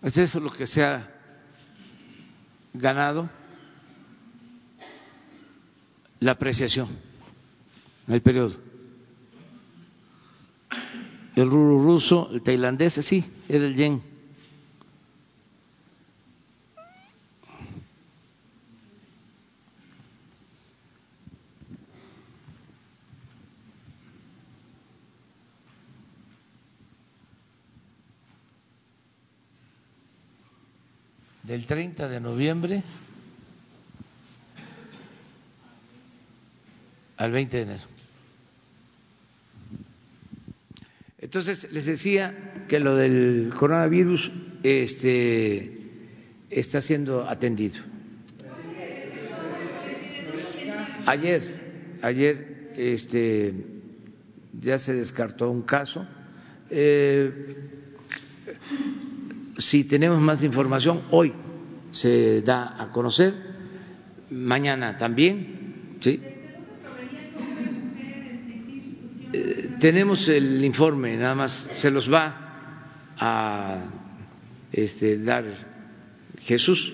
Es eso lo que se ha ganado la apreciación en el periodo. El ruso, el tailandés, sí, era el yen. Del 30 de noviembre al 20 de enero. Entonces, les decía que lo del coronavirus este, está siendo atendido. Ayer, ayer este, ya se descartó un caso. Eh, si tenemos más información, hoy se da a conocer, mañana también, ¿sí? Eh, tenemos el informe, nada más se los va a este, dar Jesús.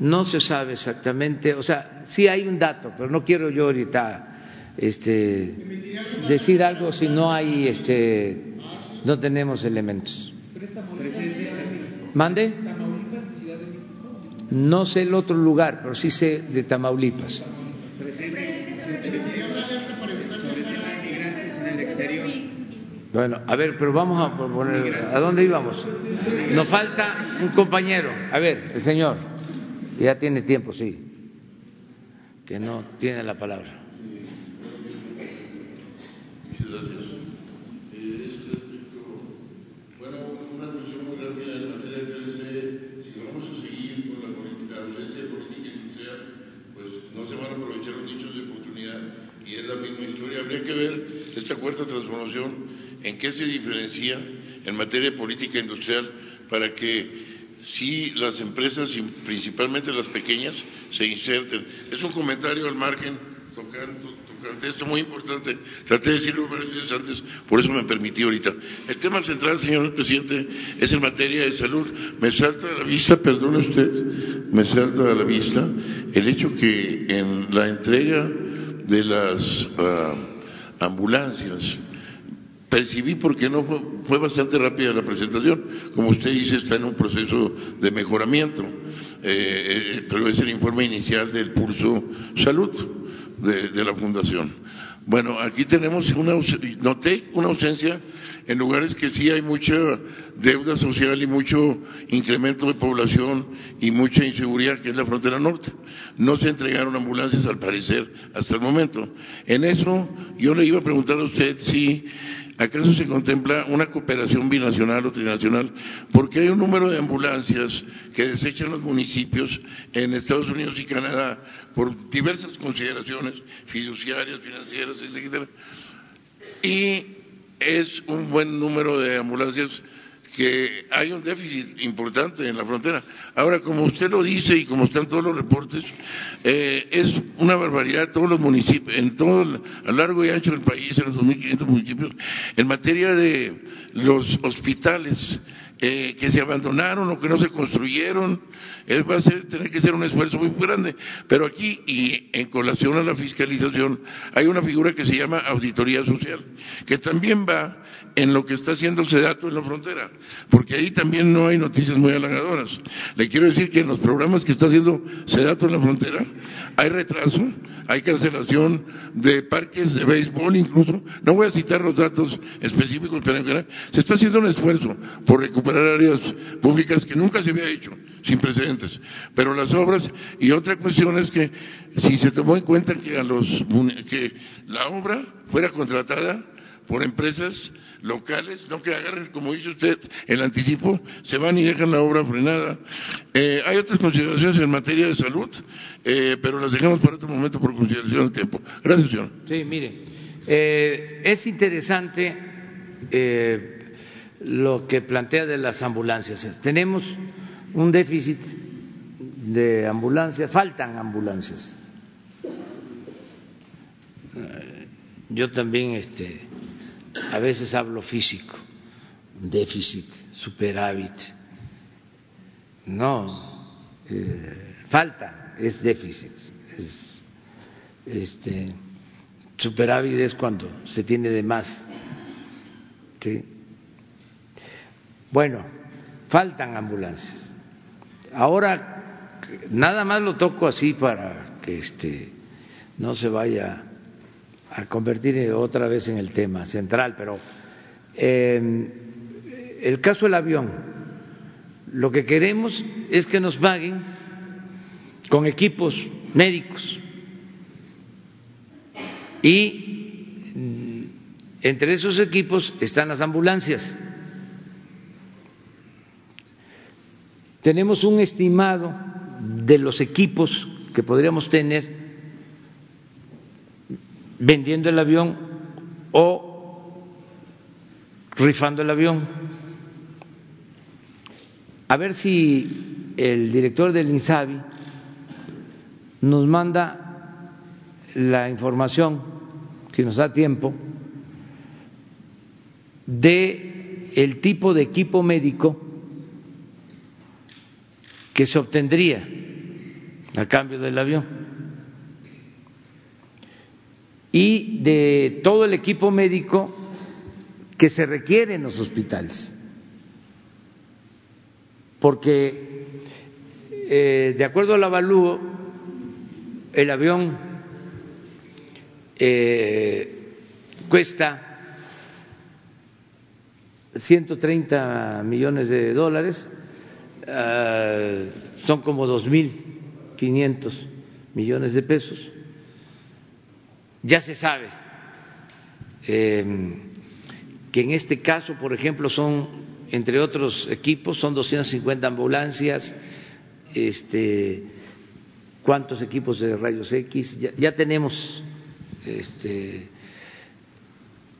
no se sabe exactamente, o sea, sí hay un dato, pero no quiero yo ahorita este, decir algo si no hay, este, no tenemos elementos. ¿Mande? No sé el otro lugar, pero sí sé de Tamaulipas. Bueno, a ver, pero vamos a poner, ¿a dónde íbamos? Nos falta un compañero. A ver, el señor, ya tiene tiempo, sí, que no tiene la palabra. habría que ver esta cuarta transformación en qué se diferencia en materia de política industrial para que si las empresas, principalmente las pequeñas, se inserten. Es un comentario al margen tocante esto muy importante. Traté de decirlo varias veces antes, por eso me permití ahorita. El tema central, señor presidente, es en materia de salud. Me salta a la vista, perdone usted, me salta a la vista el hecho que en la entrega de las ah, ambulancias. Percibí porque no fue, bastante rápida la presentación. Como usted dice, está en un proceso de mejoramiento, eh, eh, pero es el informe inicial del Pulso Salud de la Fundación. Bueno, aquí tenemos una, noté una ausencia en lugares que sí hay mucha deuda social y mucho incremento de población y mucha inseguridad, que es la frontera norte. No se entregaron ambulancias al parecer hasta el momento. En eso yo le iba a preguntar a usted si ¿Acaso se contempla una cooperación binacional o trinacional? Porque hay un número de ambulancias que desechan los municipios en Estados Unidos y Canadá por diversas consideraciones fiduciarias, financieras, etc. Y es un buen número de ambulancias que hay un déficit importante en la frontera. Ahora, como usted lo dice y como están todos los reportes, eh, es una barbaridad todos los municipios, en todo el, a largo y ancho del país, en los 2.500 municipios, en materia de los hospitales eh, que se abandonaron o que no se construyeron, eh, va a tener que ser un esfuerzo muy grande. Pero aquí, y en colación a la fiscalización, hay una figura que se llama auditoría social, que también va en lo que está haciendo Sedato en la frontera, porque ahí también no hay noticias muy halagadoras. Le quiero decir que en los programas que está haciendo Sedato en la frontera hay retraso, hay cancelación de parques de béisbol incluso. No voy a citar los datos específicos, pero en general se está haciendo un esfuerzo por recuperar áreas públicas que nunca se había hecho, sin precedentes. Pero las obras, y otra cuestión es que si se tomó en cuenta que, a los, que la obra fuera contratada por empresas locales, no que agarren, como dice usted, el anticipo, se van y dejan la obra frenada. Eh, hay otras consideraciones en materia de salud, eh, pero las dejamos para otro momento por consideración del tiempo. Gracias, señor. Sí, mire, eh, es interesante lo que plantea de las ambulancias. Tenemos un déficit de ambulancias, faltan ambulancias. Yo también este, a veces hablo físico, déficit, superávit. No, eh, falta, es déficit. Es, este, superávit es cuando se tiene de más. Bueno, faltan ambulancias. Ahora, nada más lo toco así para que este, no se vaya a convertir otra vez en el tema central, pero eh, el caso del avión, lo que queremos es que nos paguen con equipos médicos y mm, entre esos equipos están las ambulancias. Tenemos un estimado de los equipos que podríamos tener vendiendo el avión o rifando el avión. A ver si el director del INSABI nos manda la información, si nos da tiempo, de el tipo de equipo médico que se obtendría a cambio del avión. Y de todo el equipo médico que se requiere en los hospitales. Porque, eh, de acuerdo al avalúo, el avión eh, cuesta 130 millones de dólares, uh, son como 2.500 millones de pesos. Ya se sabe eh, que en este caso, por ejemplo, son, entre otros equipos, son 250 ambulancias, este, cuántos equipos de rayos X, ya, ya tenemos este,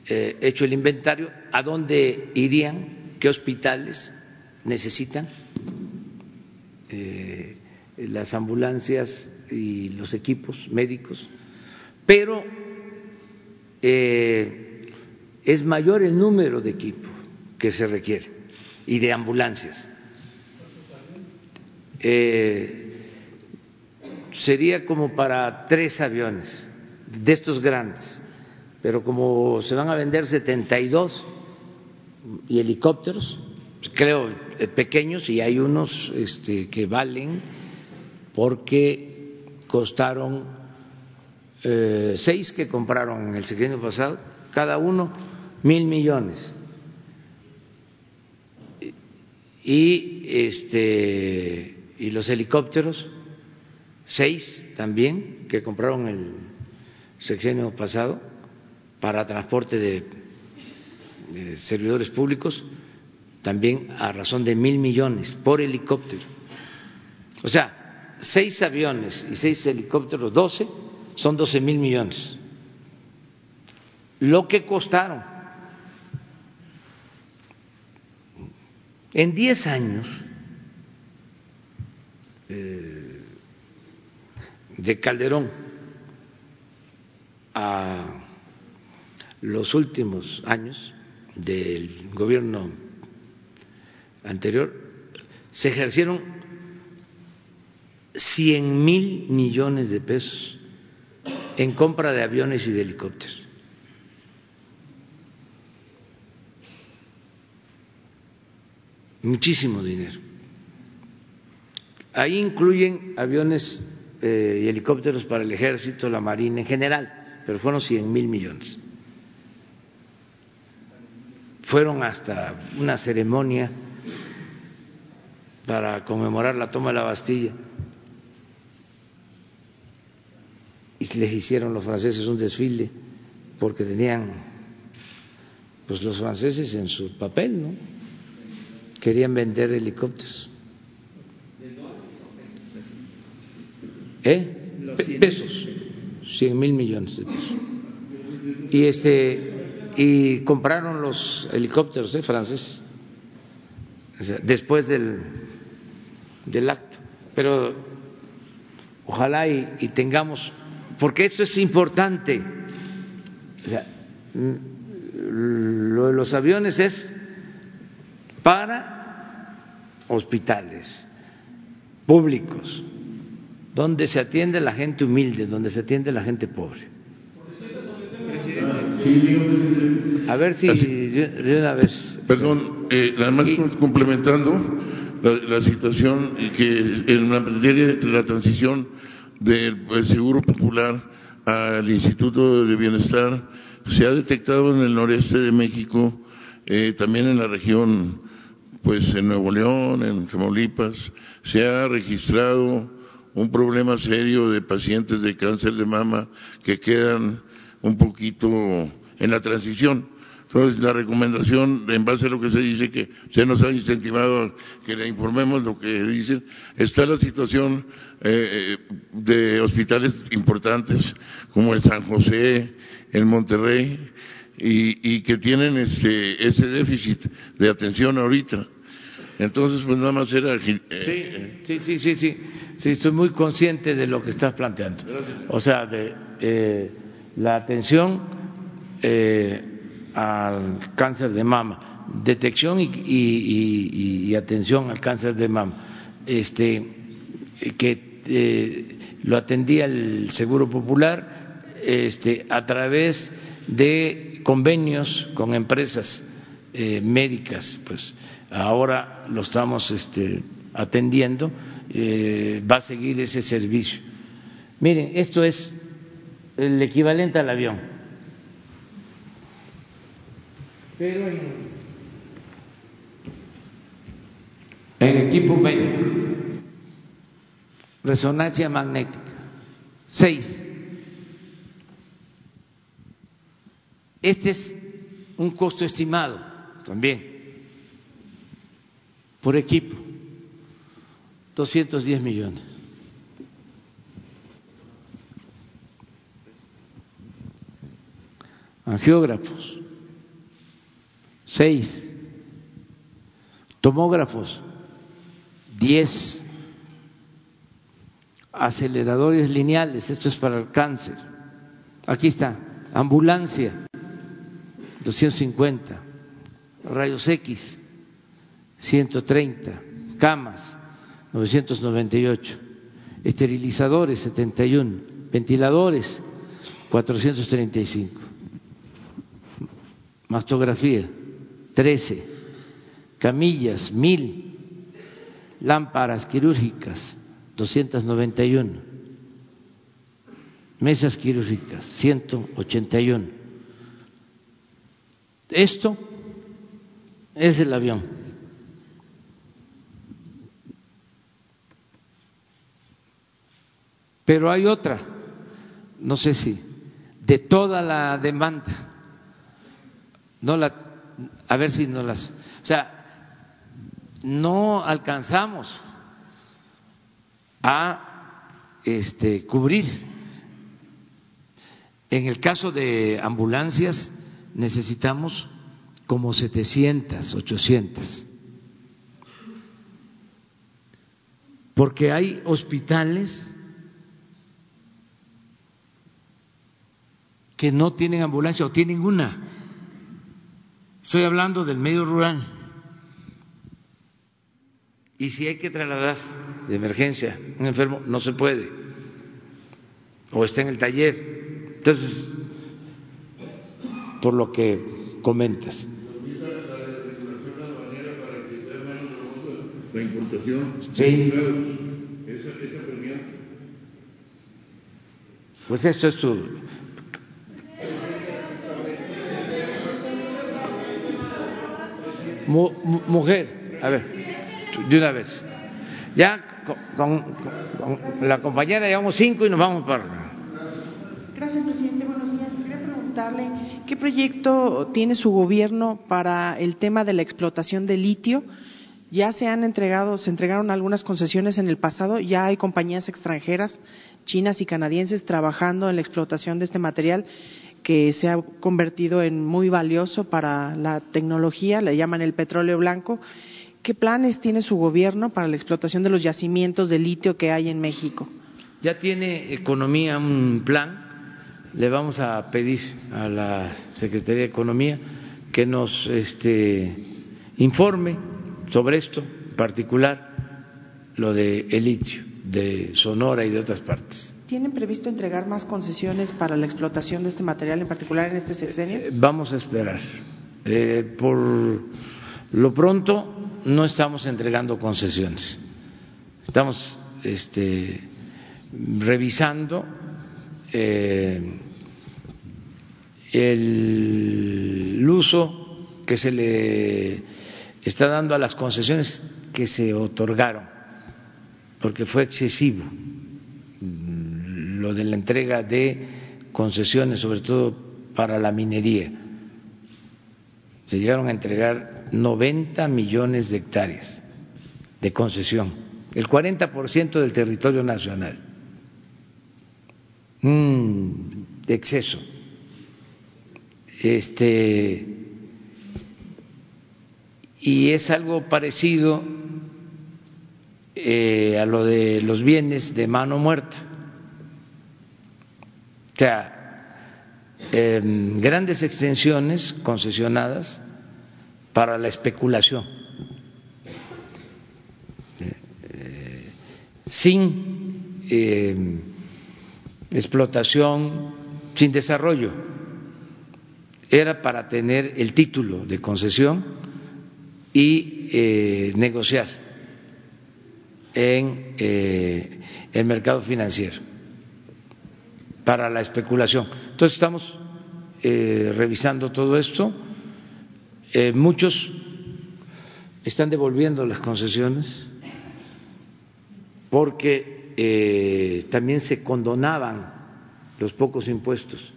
eh, hecho el inventario, a dónde irían, qué hospitales necesitan eh, las ambulancias y los equipos médicos, pero eh, es mayor el número de equipo que se requiere y de ambulancias. sería como para tres aviones de estos grandes pero como se van a vender 72 y helicópteros, creo eh, pequeños y hay unos este, que valen porque costaron eh, seis que compraron el sexenio pasado, cada uno mil millones. Y este y los helicópteros seis también que compraron el sexenio pasado para transporte de, servidores públicos también a razón de mil millones por helicóptero. O sea, seis aviones y seis helicópteros, doce, son doce mil millones. Lo que costaron en diez años eh, de Calderón a los últimos años del gobierno anterior se ejercieron cien mil millones de pesos en compra de aviones y de helicópteros. Muchísimo dinero. Ahí incluyen aviones eh, y helicópteros para el ejército, la marina en general, pero fueron cien mil millones fueron hasta una ceremonia para conmemorar la toma de la Bastilla y les hicieron los franceses un desfile porque tenían pues los franceses en su papel, ¿no? Querían vender helicópteros. ¿Eh? Pesos, cien mil millones de pesos. Y este y compraron los helicópteros ¿eh? franceses después del, del acto. Pero ojalá y, tengamos, porque esto es importante. O sea, lo de los aviones es para hospitales públicos, donde se atiende la gente humilde, donde se atiende la gente pobre. A ver si de una vez. Perdón, eh, nada más complementando la, situación que en la materia de la transición del pues, Seguro Popular al Instituto de Bienestar se ha detectado en el noreste de México, eh, también en la región, pues en Nuevo León, en Tamaulipas, se ha registrado un problema serio de pacientes de cáncer de mama que quedan un poquito en la transición. Entonces, la recomendación, en base a lo que se dice, que se nos ha incentivado que le informemos lo que dicen, está la situación eh, de hospitales importantes como el San José, el Monterrey, y, que tienen este, ese déficit de atención ahorita. Entonces, pues nada más era... Eh, sí, sí, sí, sí, sí, estoy muy consciente de lo que estás planteando. O sea, de... Eh, la atención eh, al cáncer de mama, detección y, atención al cáncer de mama, este, que eh, lo atendía el Seguro Popular este, a través de convenios con empresas eh, médicas, pues. Ahora lo estamos este, atendiendo, eh, va a seguir ese servicio. Miren, esto es el equivalente al avión, pero en, equipo médico, resonancia magnética, seis. Este es un costo estimado también por equipo, 210 millones. Angiógrafos, seis. Tomógrafos, diez. Aceleradores lineales, esto es para el cáncer. Aquí está, ambulancia, 250. Rayos X, 130, camas 998, esterilizadores 71, ventiladores 435, mastografía 13, camillas 1000, lámparas quirúrgicas 291, mesas quirúrgicas 181. Esto es el avión. Pero hay otra, no sé si, de toda la demanda, no la, a ver si no las, o sea, no alcanzamos a este, cubrir. En el caso de ambulancias necesitamos como 700, 800. Porque hay hospitales que no tienen ambulancia o tienen una. Estoy hablando del medio rural. Y si hay que trasladar de emergencia un enfermo, no se puede. O está en el taller. Entonces, por lo que comentas. La importación. Sí. Esa, esa Pues esto es su mujer, a ver, de una vez. Ya con, la compañera llevamos cinco y nos vamos para. Gracias, presidente. Buenos días. Quería preguntarle qué proyecto tiene su gobierno para el tema de la explotación de litio. Ya se han entregado, se entregaron algunas concesiones en el pasado, ya hay compañías extranjeras, chinas y canadienses, trabajando en la explotación de este material que se ha convertido en muy valioso para la tecnología, le llaman el petróleo blanco. ¿Qué planes tiene su gobierno para la explotación de los yacimientos de litio que hay en México? Ya tiene Economía un plan. Le vamos a pedir a la Secretaría de Economía que nos este, informe sobre esto, en particular lo de el litio de Sonora y de otras partes. ¿Tienen previsto entregar más concesiones para la explotación de este material, en particular en este sexenio? Eh, vamos a esperar. Eh, por lo pronto no estamos entregando concesiones. Estamos este, revisando eh, el uso que se le está dando a las concesiones que se otorgaron, porque fue excesivo de la entrega de concesiones, sobre todo para la minería. Se llegaron a entregar 90 millones de hectáreas de concesión, el 40% del territorio nacional. Un exceso. Este y es algo parecido eh, a lo de los bienes de mano muerta sea, em, grandes extensiones concesionadas para la especulación, eh, sin eh, explotación sin desarrollo. Era para tener el título de concesión y eh, negociar en eh, el mercado financiero para la especulación. Entonces estamos eh, revisando todo esto. Eh, muchos están devolviendo las concesiones porque eh, también se condonaban los pocos impuestos.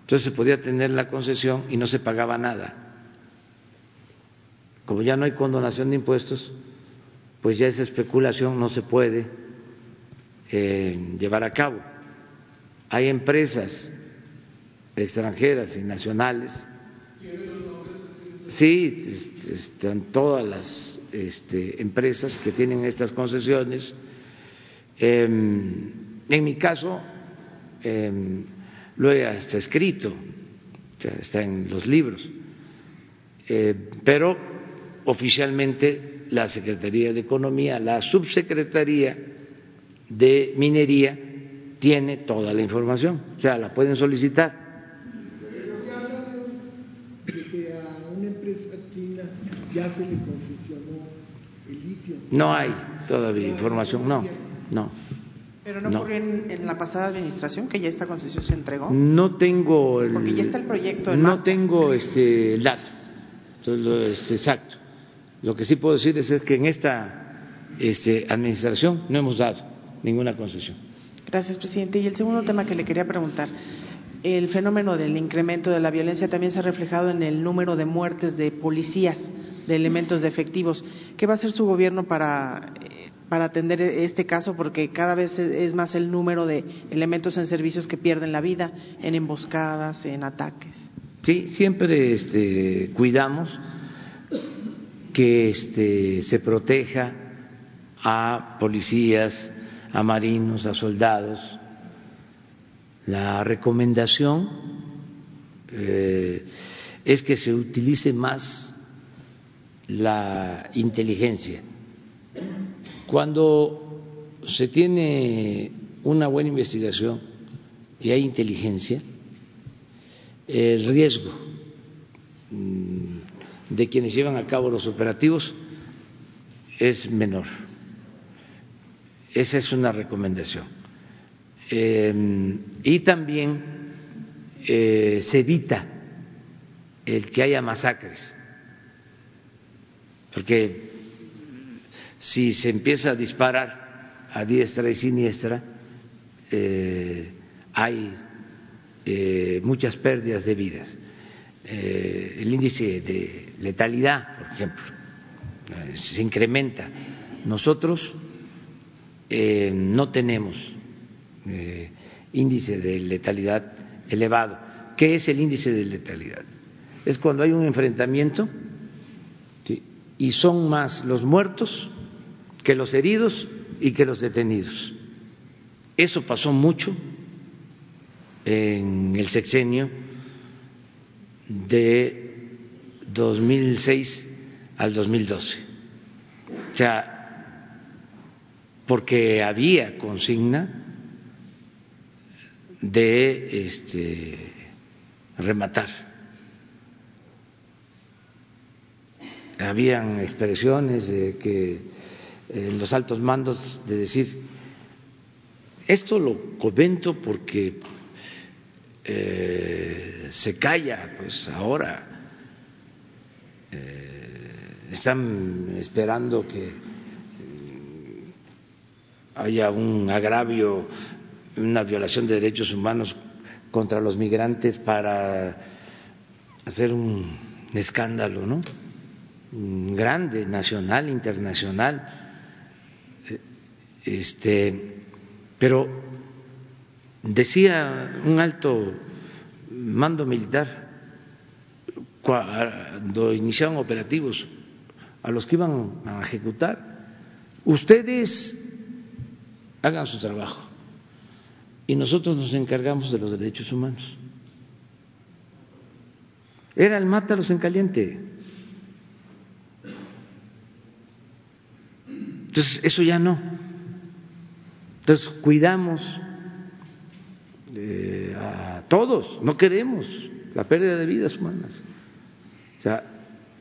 Entonces se podía tener la concesión y no se pagaba nada. Como ya no hay condonación de impuestos, pues ya esa especulación no se puede llevar a cabo. Hay empresas extranjeras y nacionales. Sí, están todas las este, empresas que tienen estas concesiones. Eh, en mi caso, eh, lo he escrito, está en los libros, eh, pero oficialmente la Secretaría de Economía, la Subsecretaría de Minería, tiene toda la información, o sea, la pueden solicitar. que a una empresa china ya se le concesionó el litio. No hay todavía información, no, no. Pero no, No. ocurrió en, en la pasada administración que ya esta concesión se entregó. No tengo el, Porque ya está el proyecto en no marcha. tengo este el dato este, exacto. Lo que sí puedo decir es que en esta este, administración no hemos dado ninguna concesión. Gracias, presidente. Y el segundo tema que le quería preguntar, el fenómeno del incremento de la violencia también se ha reflejado en el número de muertes de policías, de elementos de efectivos. ¿Qué va a hacer su gobierno para, eh, para atender este caso? Porque cada vez es más el número de elementos en servicios que pierden la vida en emboscadas, en ataques. Sí, siempre este, cuidamos que este, se proteja a policías, a marinos, a soldados. La recomendación eh, es que se utilice más la inteligencia. Cuando se tiene una buena investigación y hay inteligencia, el riesgo mm, de quienes llevan a cabo los operativos es menor. Esa es una recomendación. Eh, y también eh, se evita el que haya masacres, porque si se empieza a disparar a diestra y siniestra, eh, hay eh, muchas pérdidas de vidas. El índice de letalidad, por ejemplo, se incrementa. Nosotros eh, no tenemos eh, índice de letalidad elevado. ¿Qué es el índice de letalidad? Es cuando hay un enfrentamiento y son más los muertos que los heridos y que los detenidos. Eso pasó mucho en el sexenio de 2006 al 2012. O sea, porque había consigna de este, rematar. Habían expresiones de que en los altos mandos de decir, esto lo comento porque eh, se calla, pues ahora eh, están esperando que eh, haya un agravio, una violación de derechos humanos contra los migrantes para hacer un escándalo, ¿no? Un grande, nacional, internacional. Eh, Este, pero decía un alto mando militar cuando iniciaban operativos a los que iban a ejecutar, ustedes hagan su trabajo y nosotros nos encargamos de los derechos humanos. Era el mátalos en caliente. Entonces, eso ya no. Entonces, cuidamos eh, a todos, no queremos la pérdida de vidas humanas.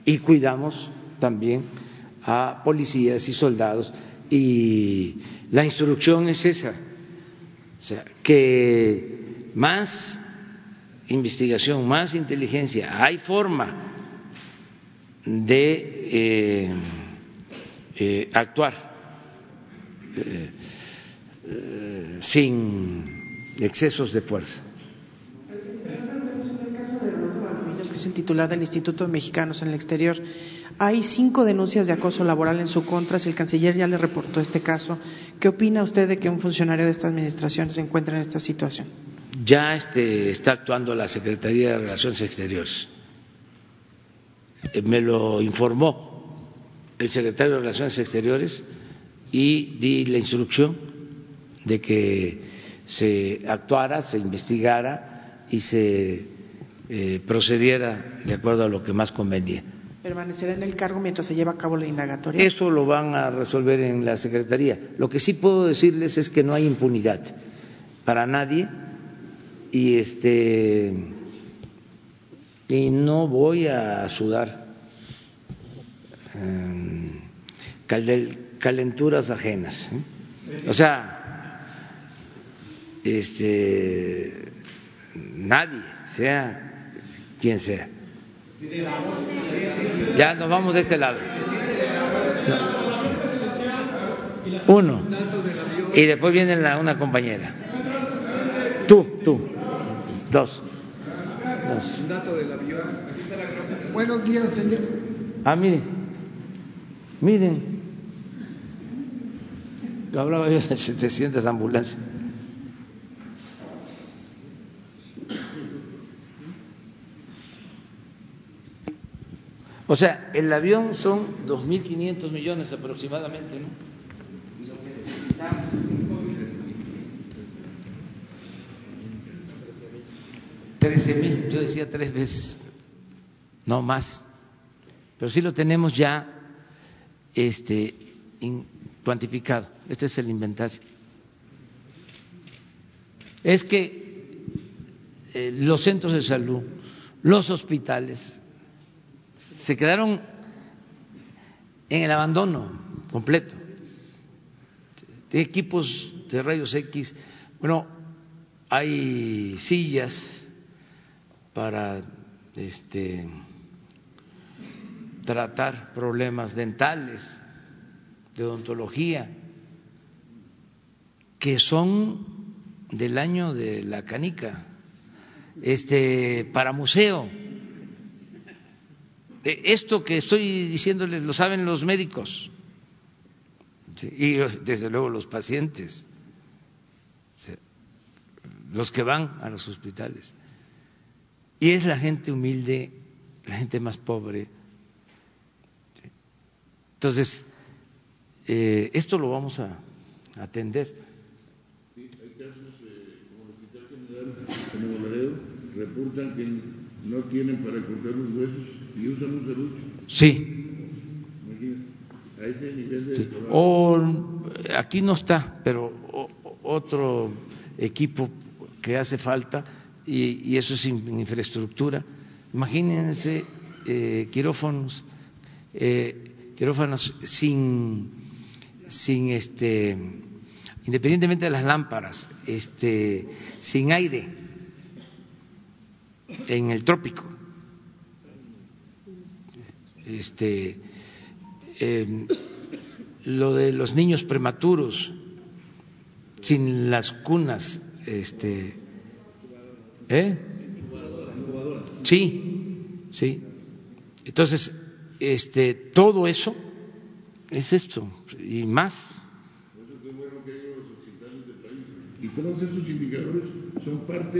Y cuidamos también a policías y soldados. Y la instrucción es esa, o sea, que más investigación, más inteligencia, hay forma de eh, eh, actuar eh, sin excesos de fuerza. que es el titular del Instituto de Mexicanos en el Exterior. Hay cinco denuncias de acoso laboral en su contra. Si el canciller ya le reportó este caso, ¿qué opina usted de que un funcionario de esta administración se encuentre en esta situación? Ya este, está actuando la Secretaría de Relaciones Exteriores. Eh, me lo informó el secretario de Relaciones Exteriores y di la instrucción de que se actuara, se investigara y se eh, procediera de acuerdo a lo que más convenía. ¿Permanecerá en el cargo mientras se lleva a cabo la indagatoria? Eso lo van a resolver en la Secretaría. Lo que sí puedo decirles es que no hay impunidad para nadie y este y no voy a sudar eh, calenturas ajenas. ¿eh? O sea, este nadie, sea quien sea. Ya nos vamos de este lado. Uno. Y después viene la, una compañera. Tú, tú. Dos. Dos. Buenos días, señor. Ah, miren. Miren. Hablaba yo de 700 ambulancias. O sea, el avión son 2.500 millones aproximadamente, ¿no? Y lo que necesitamos Trece mil, yo decía tres veces, no más, pero sí lo tenemos ya este, cuantificado. Este es el inventario. Es que eh, los centros de salud, los hospitales, se quedaron en el abandono completo. De equipos de rayos X, bueno, hay sillas para este, tratar problemas dentales, de odontología, que son del año de la canica, este, para museo esto que estoy diciéndoles lo saben los médicos y desde luego los pacientes, los que van a los hospitales. Y es la gente humilde, la gente más pobre. Entonces, eh, esto lo vamos a atender. Hay casos eh, como el Hospital General, Laredo, reportan que no tienen para cortar los huesos y usan un serrucho. Sí. A ese nivel de. O, aquí no está, pero otro equipo que hace falta y, eso es infraestructura. Imagínense eh, quirófanos, eh, quirófanos sin, sin este, independientemente de las lámparas, este, sin aire en el trópico. Este, em, lo de los niños prematuros sin las cunas, este, ¿eh? Sí, sí. Entonces, este, todo eso es esto y más. Y todos esos indicadores son parte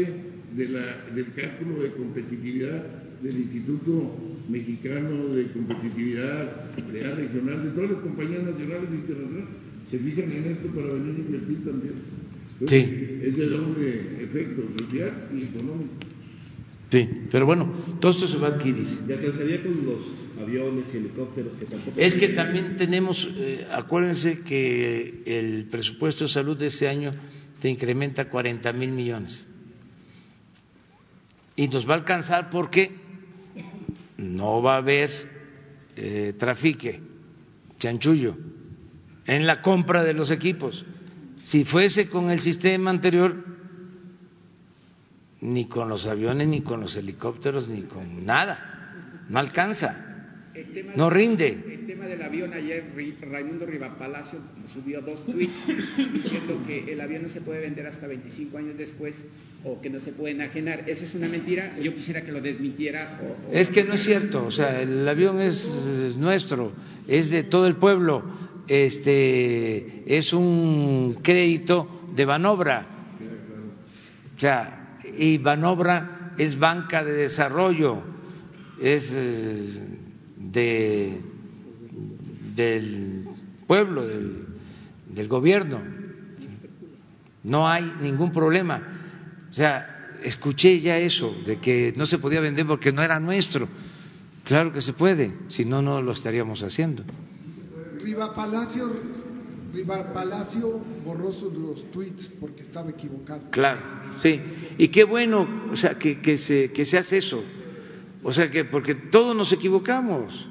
de la, del cálculo de competitividad del Instituto Mexicano de Competitividad Real Regional, de todas las compañías nacionales e internacionales, se fijan en esto para venir a invertir también. sí. Es de doble efecto social y económico. Sí, pero bueno, todo esto se va a adquirir. ¿Y alcanzaría con los aviones y helicópteros que tampoco... Es que también tenemos, eh, acuérdense que el presupuesto de salud de ese año te incrementa 40 mil millones. Y nos va a alcanzar porque no va a haber eh, trafique, chanchullo, en la compra de los equipos. Si fuese con el sistema anterior, ni con los aviones, ni con los helicópteros, ni con nada. No alcanza. No rinde. El tema del avión, ayer Raimundo Rivapalacio subió dos tweets diciendo que el avión no se puede vender hasta 25 años después o que no se puede enajenar. ¿Esa es una mentira? Yo quisiera que lo desmintiera. O, Es que no es cierto. O sea, el avión es, es nuestro, es de todo el pueblo. Este es un crédito de Banobra. O sea, y Banobra es banca de desarrollo, es eh, de, del pueblo, del, del gobierno. No hay ningún problema. O sea, escuché ya eso, de que no se podía vender porque no era nuestro. Claro que se puede, si no, no lo estaríamos haciendo. Riva Palacio, Riva Palacio borró sus los tweets porque estaba equivocado. Claro, sí. Y qué bueno, o sea, que, que, se, que se hace eso. O sea, que porque todos nos equivocamos.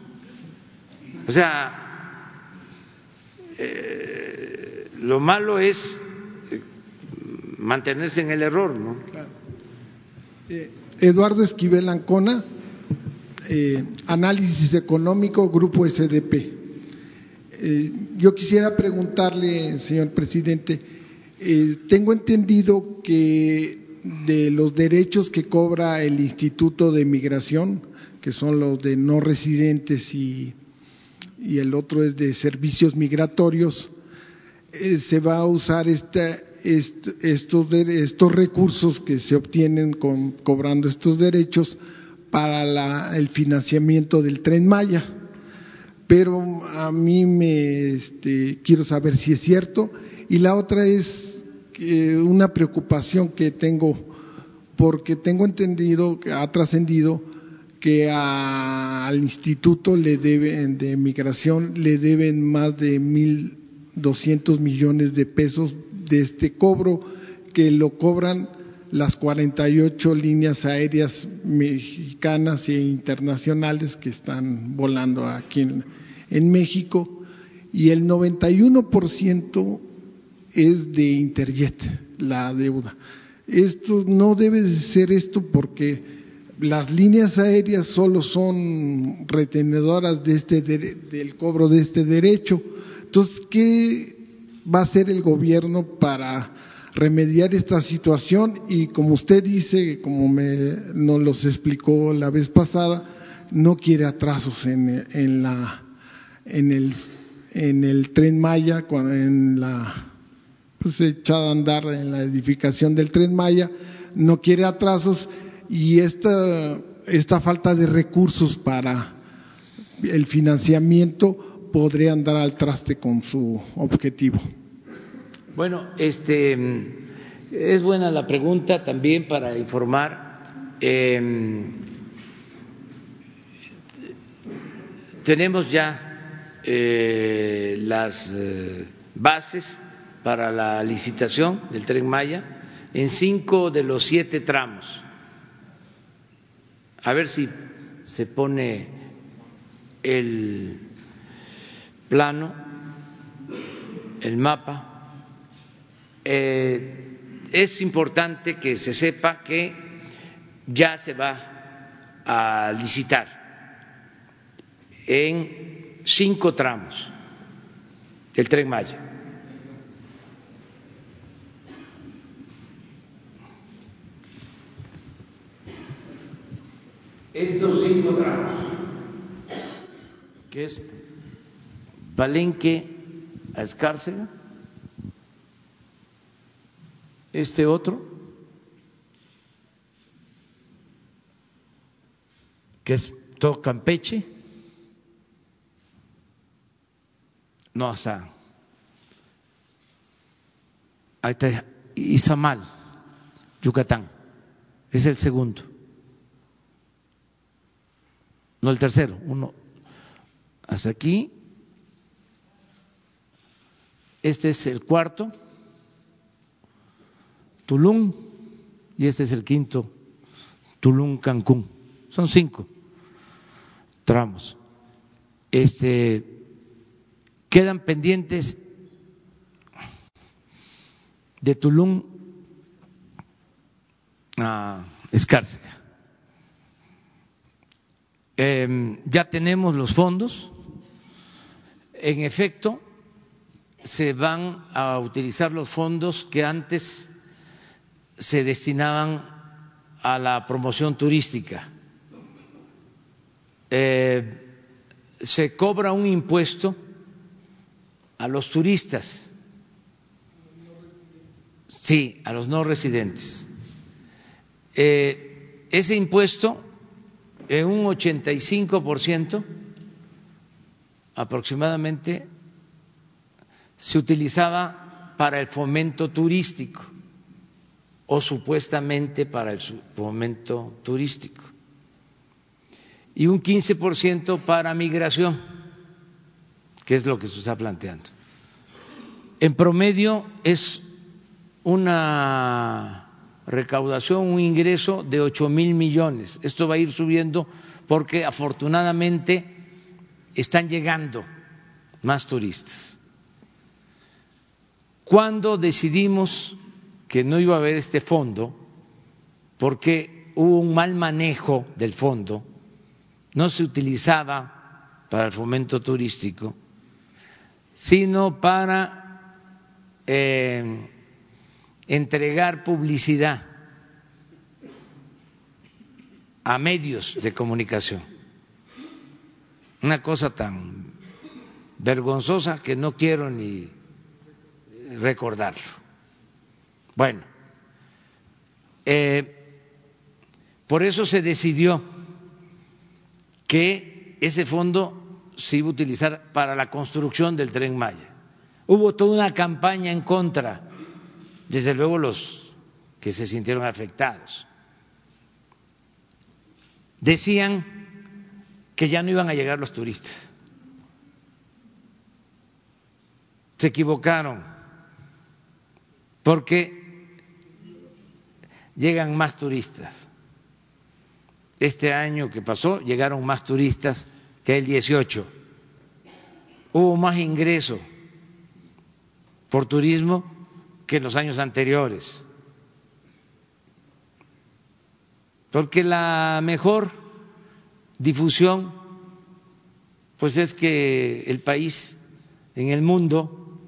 O sea, eh, lo malo es eh, mantenerse en el error, ¿no? Eh, Eduardo Esquivel Ancona, Análisis Económico, Grupo SDP. Yo quisiera preguntarle, señor presidente, tengo entendido que de los derechos que cobra el Instituto de Migración, que son los de no residentes y, y el otro es de servicios migratorios, eh, se va a usar esta, est, estos, de- estos recursos que se obtienen con, cobrando estos derechos para la- el financiamiento del tren Maya. Pero a mí me este, quiero saber si es cierto. Y la otra es que una preocupación que tengo, porque tengo entendido que ha trascendido que a- al instituto le deben de migración le deben más de mil doscientos millones de pesos de este cobro que lo cobran las 48 líneas aéreas mexicanas e internacionales que están volando aquí en, en México y el 91% es de Interjet, la deuda. Esto no debe de ser esto porque las líneas aéreas solo son retenedoras de este del cobro de este derecho. Entonces, ¿qué va a hacer el gobierno para remediar esta situación? Y como usted dice, como me, nos los explicó la vez pasada, no quiere atrasos en, en la en el en el tren Maya, en la pues, echada a andar en la edificación del tren Maya, no quiere atrasos y esta, esta falta de recursos para el financiamiento podría andar al traste con su objetivo. Bueno, este es buena la pregunta también para informar. Eh, tenemos ya eh, las eh, bases para la licitación del tren Maya en cinco de los siete tramos. A ver si se pone el plano, el mapa. Eh, es importante que se sepa que ya se va a licitar en cinco tramos el tren Maya. Estos cinco tramos, que es Palenque a Escárcega, este otro, que es todo Campeche, no hasta ahí está Izamal, Yucatán, es el segundo, no el tercero, uno hasta aquí. Este es el cuarto, Tulum, y este es el quinto, Tulum Cancún. Son cinco tramos. Este quedan pendientes de Tulum a Escárcega. Em, ya tenemos los fondos. En efecto, se van a utilizar los fondos que antes se destinaban a la promoción turística. Eh, se cobra un impuesto a los turistas, sí, a los no residentes. Eh, ese impuesto, en un 85% aproximadamente, se utilizaba para el fomento turístico o supuestamente para el fomento turístico y un 15% para migración, que es lo que se está planteando. En promedio es una recaudación, un ingreso de ocho mil millones. Esto va a ir subiendo porque afortunadamente están llegando más turistas. Cuando decidimos que no iba a haber este fondo, porque hubo un mal manejo del fondo, no se utilizaba para el fomento turístico, sino para eh, entregar publicidad a medios de comunicación. Una cosa tan vergonzosa que no quiero ni recordarlo. Bueno, eh, por eso se decidió que ese fondo se iba a utilizar para la construcción del tren Maya. Hubo toda una campaña en contra, desde luego los que se sintieron afectados. Decían que ya no iban a llegar los turistas. Se equivocaron porque llegan más turistas. Este año que pasó llegaron más turistas que el 18. Hubo más ingreso por turismo que en los años anteriores. Porque la mejor difusión pues es que el país en el mundo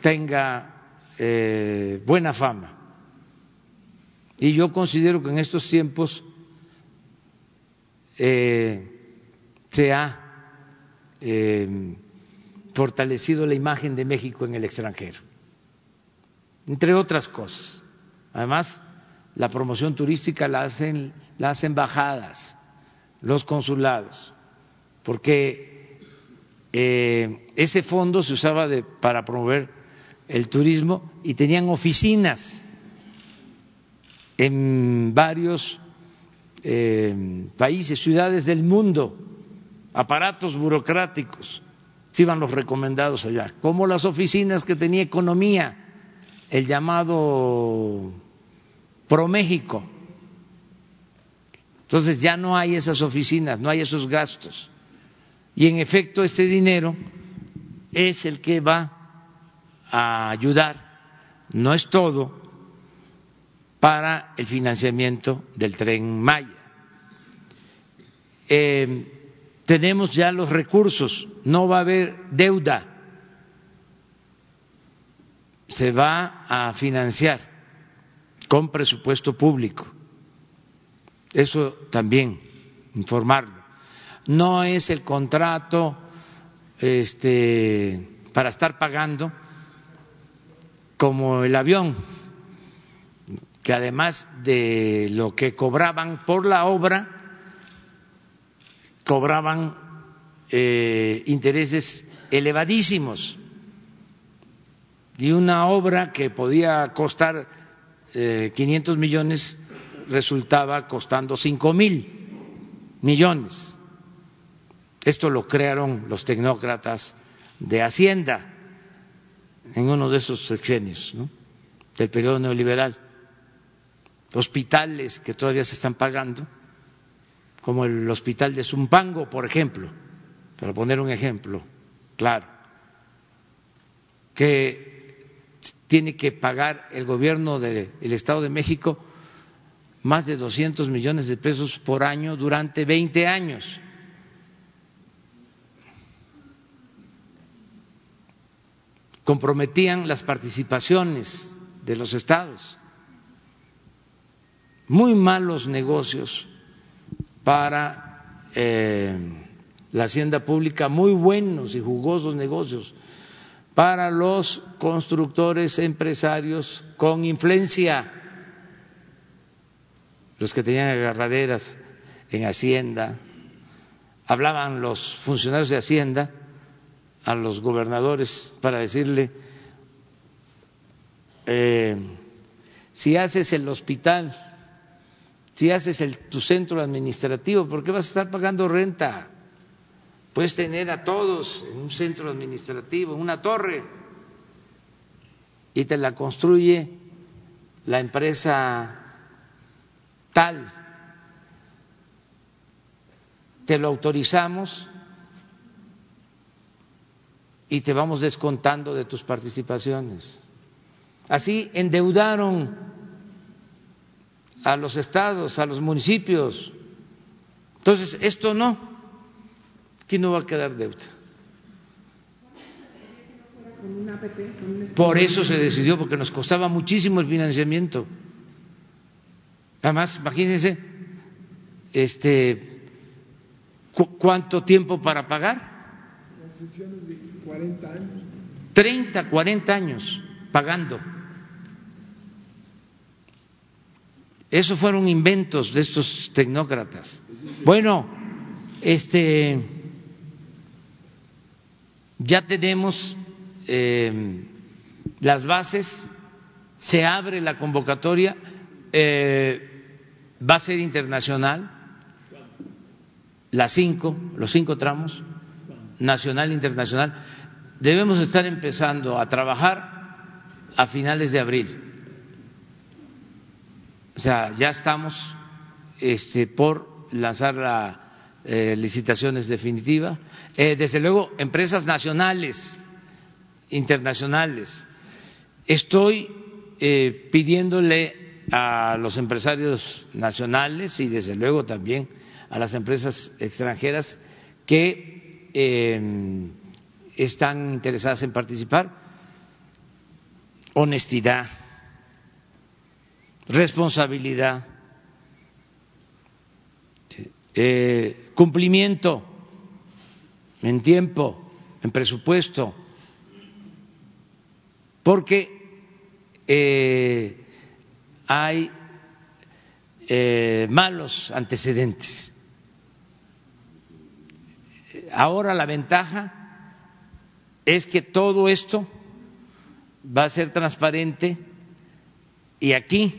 tenga eh, buena fama y yo considero que en estos tiempos eh, se ha eh, fortalecido la imagen de México en el extranjero, entre otras cosas. Además, la promoción turística la hacen las embajadas, los consulados, porque eh, ese fondo se usaba de, para promover el turismo y tenían oficinas en varios eh, países, ciudades del mundo, aparatos burocráticos, se iban los recomendados allá, como las oficinas que tenía economía, el llamado ProMéxico. Entonces ya no hay esas oficinas, no hay esos gastos. Y en efecto este dinero es el que va a ayudar, no es todo, para el financiamiento del tren Maya. Eh, tenemos ya los recursos, no va a haber deuda, se va a financiar con presupuesto público. Eso también informarlo. No es el contrato este, para estar pagando como el avión que además de lo que cobraban por la obra, cobraban eh, intereses elevadísimos. Y una obra que podía costar eh, 500 millones resultaba costando cinco mil. millones. Esto lo crearon los tecnócratas de Hacienda en uno de esos sexenios del periodo neoliberal. Hospitales que todavía se están pagando, como el hospital de Zumpango, por ejemplo, para poner un ejemplo claro, que tiene que pagar el gobierno del Estado de México más de 200 millones de pesos por año durante 20 años. Comprometían las participaciones de los estados. Muy malos negocios para eh, la hacienda pública, muy buenos y jugosos negocios para los constructores empresarios con influencia los que tenían agarraderas en Hacienda, hablaban los funcionarios de Hacienda a los gobernadores para decirle, eh, si haces el hospital, si haces el, tu centro administrativo, ¿por qué vas a estar pagando renta? Puedes tener a todos en un centro administrativo, una torre, y te la construye la empresa tal, te lo autorizamos y te vamos descontando de tus participaciones. Así endeudaron a los estados, a los municipios. Entonces, esto no, aquí no va a quedar deuda. Por eso se decidió, porque nos costaba muchísimo el financiamiento. Además, imagínense, este, ¿cuánto tiempo para pagar? de 40 años. 30, 40 años pagando. Esos fueron inventos de estos tecnócratas. Bueno, este, ya tenemos eh, las bases, se abre la convocatoria. Eh, va a ser internacional, las cinco, los cinco tramos, nacional internacional. Debemos estar empezando a trabajar a finales de abril. O sea, ya estamos este, por lanzar la eh, licitaciones definitiva. Eh, desde luego, empresas nacionales, internacionales. Estoy eh, pidiéndole a los empresarios nacionales y desde luego también a las empresas extranjeras que em, están interesadas en participar. Honestidad, responsabilidad, eh, cumplimiento en tiempo, en presupuesto, porque eh, hay eh, malos antecedentes. Ahora la ventaja es que todo esto va a ser transparente y aquí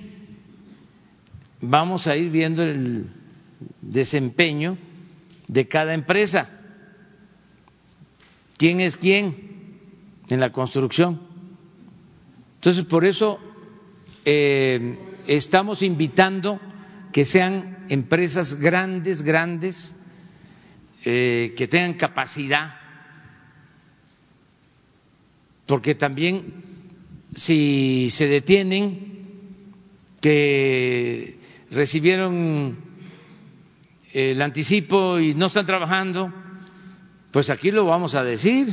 vamos a ir viendo el desempeño de cada empresa. ¿Quién es quién en la construcción? Entonces, por eso eh, estamos invitando que sean empresas grandes, grandes, eh, que tengan capacidad, porque también si se detienen, que recibieron el anticipo y no están trabajando, pues aquí lo vamos a decir.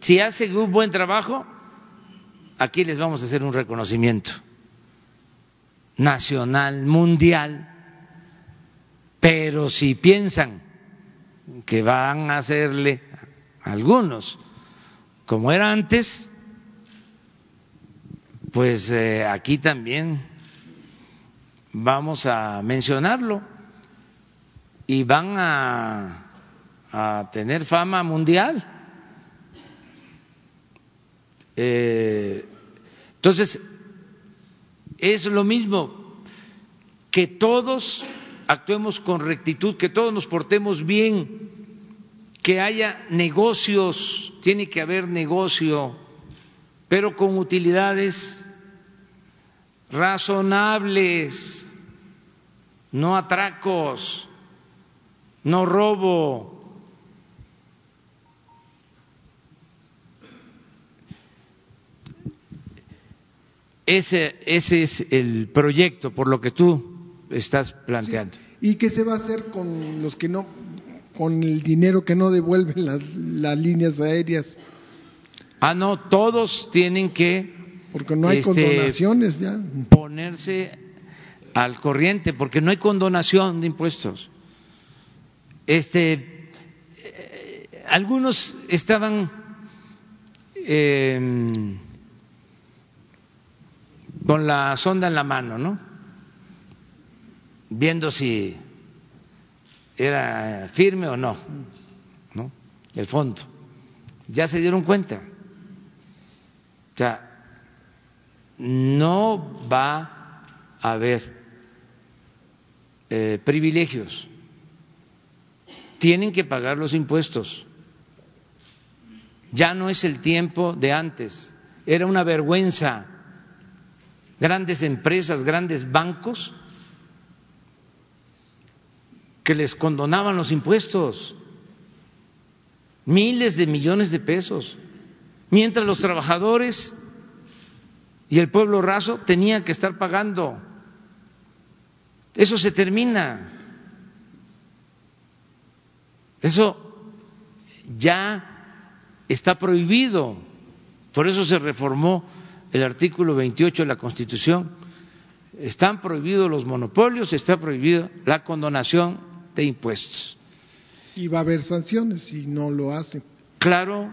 Si hacen un buen trabajo, aquí les vamos a hacer un reconocimiento nacional, mundial, pero si piensan que van a hacerle algunos como era antes, pues eh, aquí también vamos a mencionarlo y van a, a tener fama mundial. Eh, entonces, es lo mismo que todos actuemos con rectitud, que todos nos portemos bien, que haya negocios, tiene que haber negocio, pero con utilidades razonables, no atracos, no robo. Ese, ese es el proyecto por lo que tú estás planteando. ¿Y qué se va a hacer con los que no, con el dinero que no devuelven las, las líneas aéreas? Ah, no, todos tienen que Porque no hay Este, condonaciones ya. ponerse al corriente, porque no hay condonación de impuestos. Este, eh, algunos estaban eh, con la sonda en la mano, ¿no? Viendo si era firme o no, ¿no? El fondo. Ya se dieron cuenta. O sea, no va a haber eh, privilegios. Tienen que pagar los impuestos. Ya no es el tiempo de antes. Era una vergüenza. Grandes empresas, grandes bancos que les condonaban los impuestos. Miles de millones de pesos. Mientras los trabajadores y el pueblo raso tenían que estar pagando. Eso se termina. Eso ya está prohibido. Por eso se reformó el artículo 28 de la Constitución. Están prohibidos los monopolios, está prohibido la condonación de impuestos. Y va a haber sanciones si no lo hacen. Claro,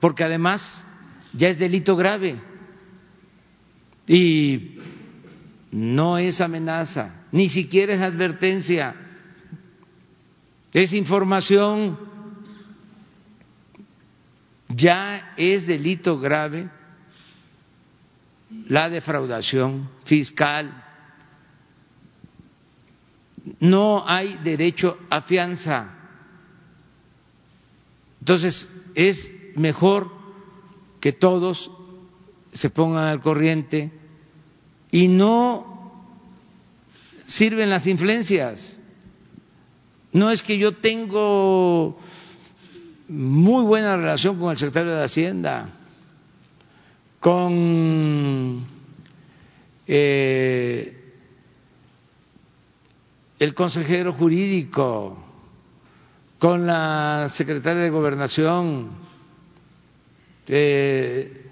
porque además ya es delito grave y no es amenaza, ni siquiera es advertencia, es información, ya es delito grave la defraudación fiscal. No hay derecho a fianza. Entonces, es mejor que todos se pongan al corriente y no sirven las influencias. No es que yo tengo muy buena relación con el secretario de Hacienda, con eh, el consejero jurídico, con la secretaria de Gobernación, eh,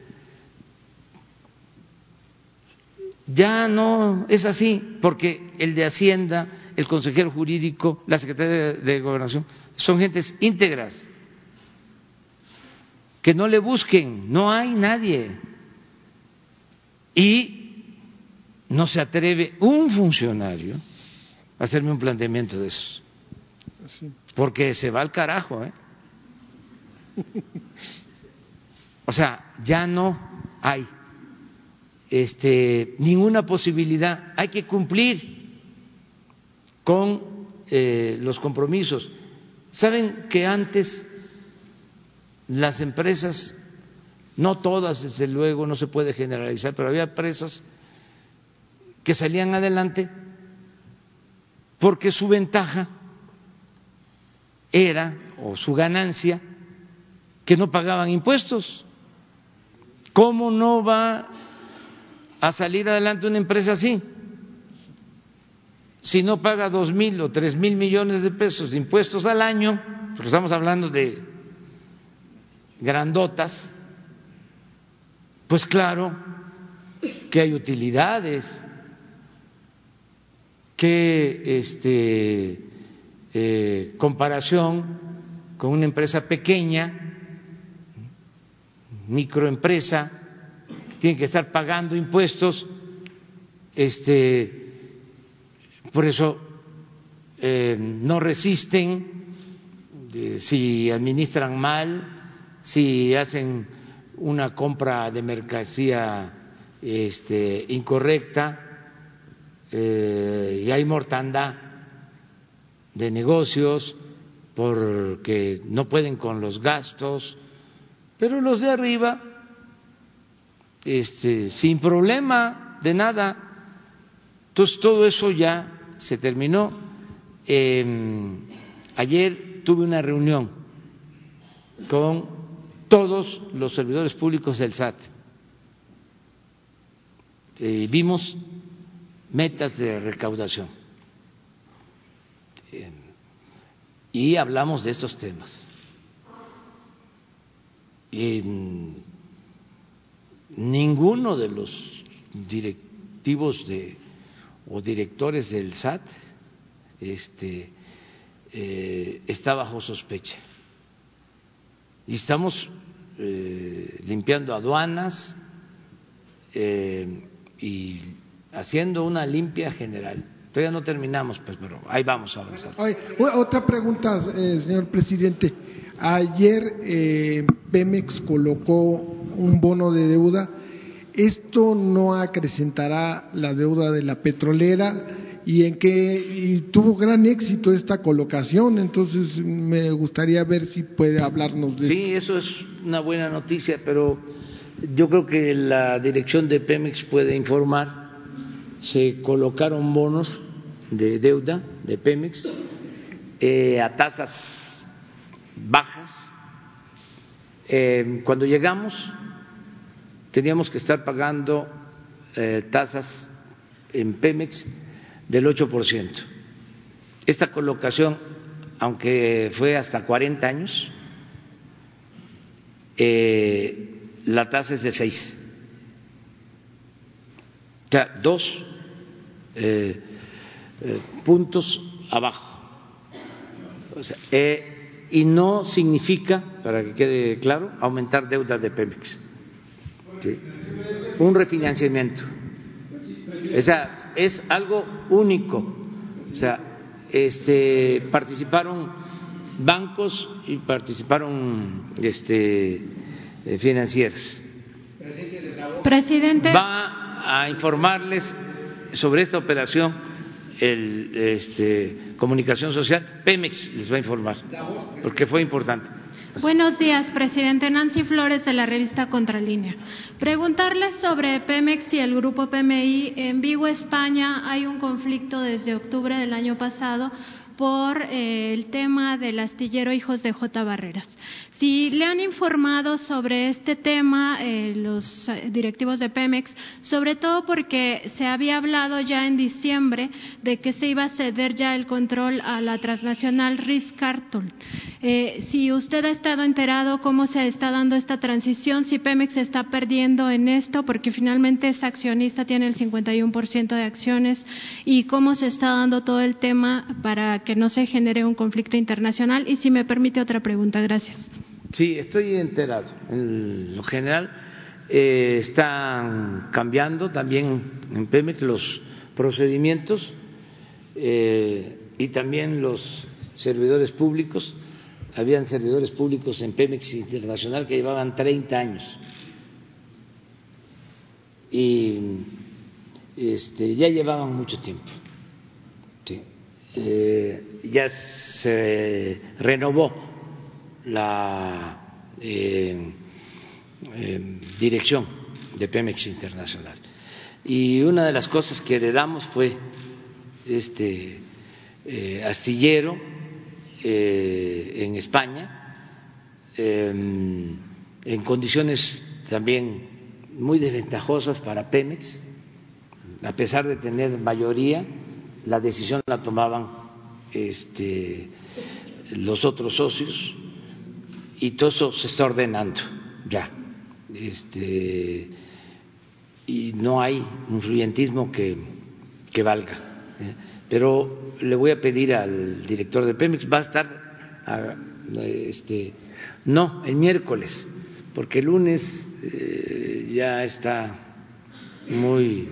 ya no es así, porque el de Hacienda, el consejero jurídico, la secretaria de Gobernación, son gentes íntegras, que no le busquen, no hay nadie. Y no se atreve un funcionario a hacerme un planteamiento de eso, porque se va al carajo, ¿eh? O sea, ya no hay este, ninguna posibilidad. Hay que cumplir con eh, los compromisos. Saben que antes las empresas, no todas, desde luego, no se puede generalizar, pero había empresas que salían adelante porque su ventaja era, o su ganancia, que no pagaban impuestos. ¿Cómo no va a salir adelante una empresa así? Si no paga dos mil o tres mil millones de pesos de impuestos al año, porque estamos hablando de grandotas, pues claro que hay utilidades, que este, eh, comparación con una empresa pequeña, microempresa, que tiene que estar pagando impuestos, este, por eso eh, no resisten si administran mal, si hacen una compra de mercancía este, incorrecta eh, y hay mortandad de negocios, porque no pueden con los gastos, pero los de arriba, este, sin problema de nada. Entonces todo eso ya se terminó. ayer tuve una reunión con todos los servidores públicos del SAT. Eh, vimos metas de recaudación y hablamos de estos temas. Ninguno de los directivos de, o directores del SAT este, eh, está bajo sospecha. Y estamos eh, limpiando aduanas eh, y haciendo una limpia general. Todavía no terminamos, pues, pero ahí vamos a avanzar. otra pregunta, eh, señor presidente. Ayer eh, Pemex colocó un bono de deuda. ¿Esto no acrecentará la deuda de la petrolera? Y en que tuvo gran éxito esta colocación, entonces me gustaría ver si puede hablarnos de Sí, eso es una buena noticia, pero yo creo que la dirección de Pemex puede informar se colocaron bonos de deuda de Pemex eh, a tasas bajas. Eh, cuando llegamos teníamos que estar pagando eh, tasas en Pemex del 8%. Esta colocación, aunque fue hasta 40 años, la tasa es de 6. O sea, dos eh, eh, puntos abajo. Eh, y no significa, para que quede claro, aumentar deuda de Pemex. Un refinanciamiento. O sea, es algo único. O sea, este, participaron bancos y participaron este, financieras. Presidente. Va a informarles sobre esta operación este, Comunicación Social, Pemex les va a informar, porque fue importante. Buenos días, presidente. Nancy Flores de la revista Contralínea. Preguntarle sobre Pemex y el grupo PMI. En Vigo, España, hay un conflicto desde octubre del año pasado por eh, el tema del astillero Hijos de J. Barreras. Si le han informado sobre este tema eh, los eh, directivos de Pemex, sobre todo porque se había hablado ya en diciembre de que se iba a ceder ya el control a la transnacional Ritz Carton. si usted ha estado enterado cómo se está dando esta transición, si Pemex está perdiendo en esto, porque finalmente es accionista, tiene el 51% de acciones, y cómo se está dando todo el tema para que no se genere un conflicto internacional. Y si me permite otra pregunta, gracias. Sí, estoy enterado. En lo general eh, están cambiando también en Pemex los procedimientos eh, y también los servidores públicos. Habían servidores públicos en Pemex Internacional que llevaban 30 años y este, ya llevaban mucho tiempo. Eh, ya se renovó la eh, eh, dirección de Pemex Internacional. Y una de las cosas que heredamos fue este astillero en España, em, en condiciones también muy desventajosas para Pemex, a pesar de tener mayoría la decisión la tomaban este, los otros socios y todo eso se está ordenando ya. Este, y no hay influyentismo que, que valga. ¿eh? Pero le voy a pedir al director de Pemex, va a estar, este, no, el miércoles, porque el lunes eh, ya está muy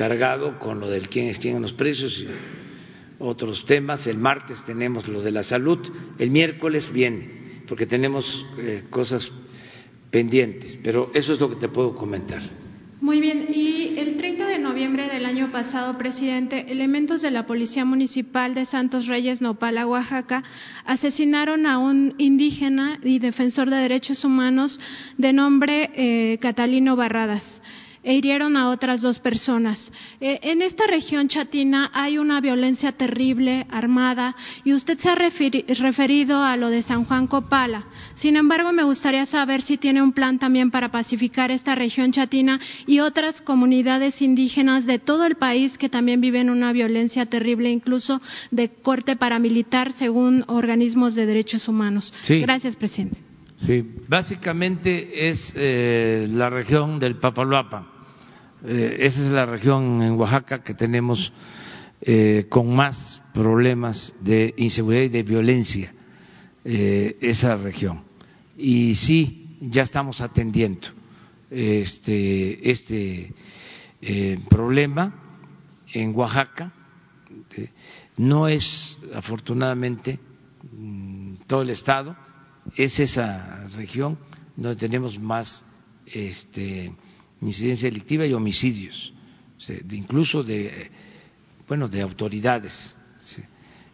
cargado con lo del quién es quién en los precios y otros temas. El martes tenemos lo de la salud, el miércoles viene, porque tenemos eh, cosas pendientes, pero eso es lo que te puedo comentar. Muy bien, y el 30 de noviembre del año pasado, presidente, elementos de la Policía Municipal de Santos Reyes, Nopala, Oaxaca, asesinaron a un indígena y defensor de derechos humanos de nombre eh, Catalino Barradas e hirieron a otras dos personas. Eh, en esta región chatina hay una violencia terrible, armada, y usted se ha referido a lo de San Juan Copala. Sin embargo, me gustaría saber si tiene un plan también para pacificar esta región chatina y otras comunidades indígenas de todo el país que también viven una violencia terrible, incluso de corte paramilitar, según organismos de derechos humanos. Gracias, presidente. Sí, básicamente es eh, la región del Papaloapan. Eh, esa es la región en Oaxaca que tenemos eh, con más problemas de inseguridad y de violencia, esa región. Y sí, ya estamos atendiendo este, este problema en Oaxaca. No es, afortunadamente, mm, todo el Estado es esa región donde tenemos más este, incidencia delictiva y homicidios, incluso de, bueno, de autoridades.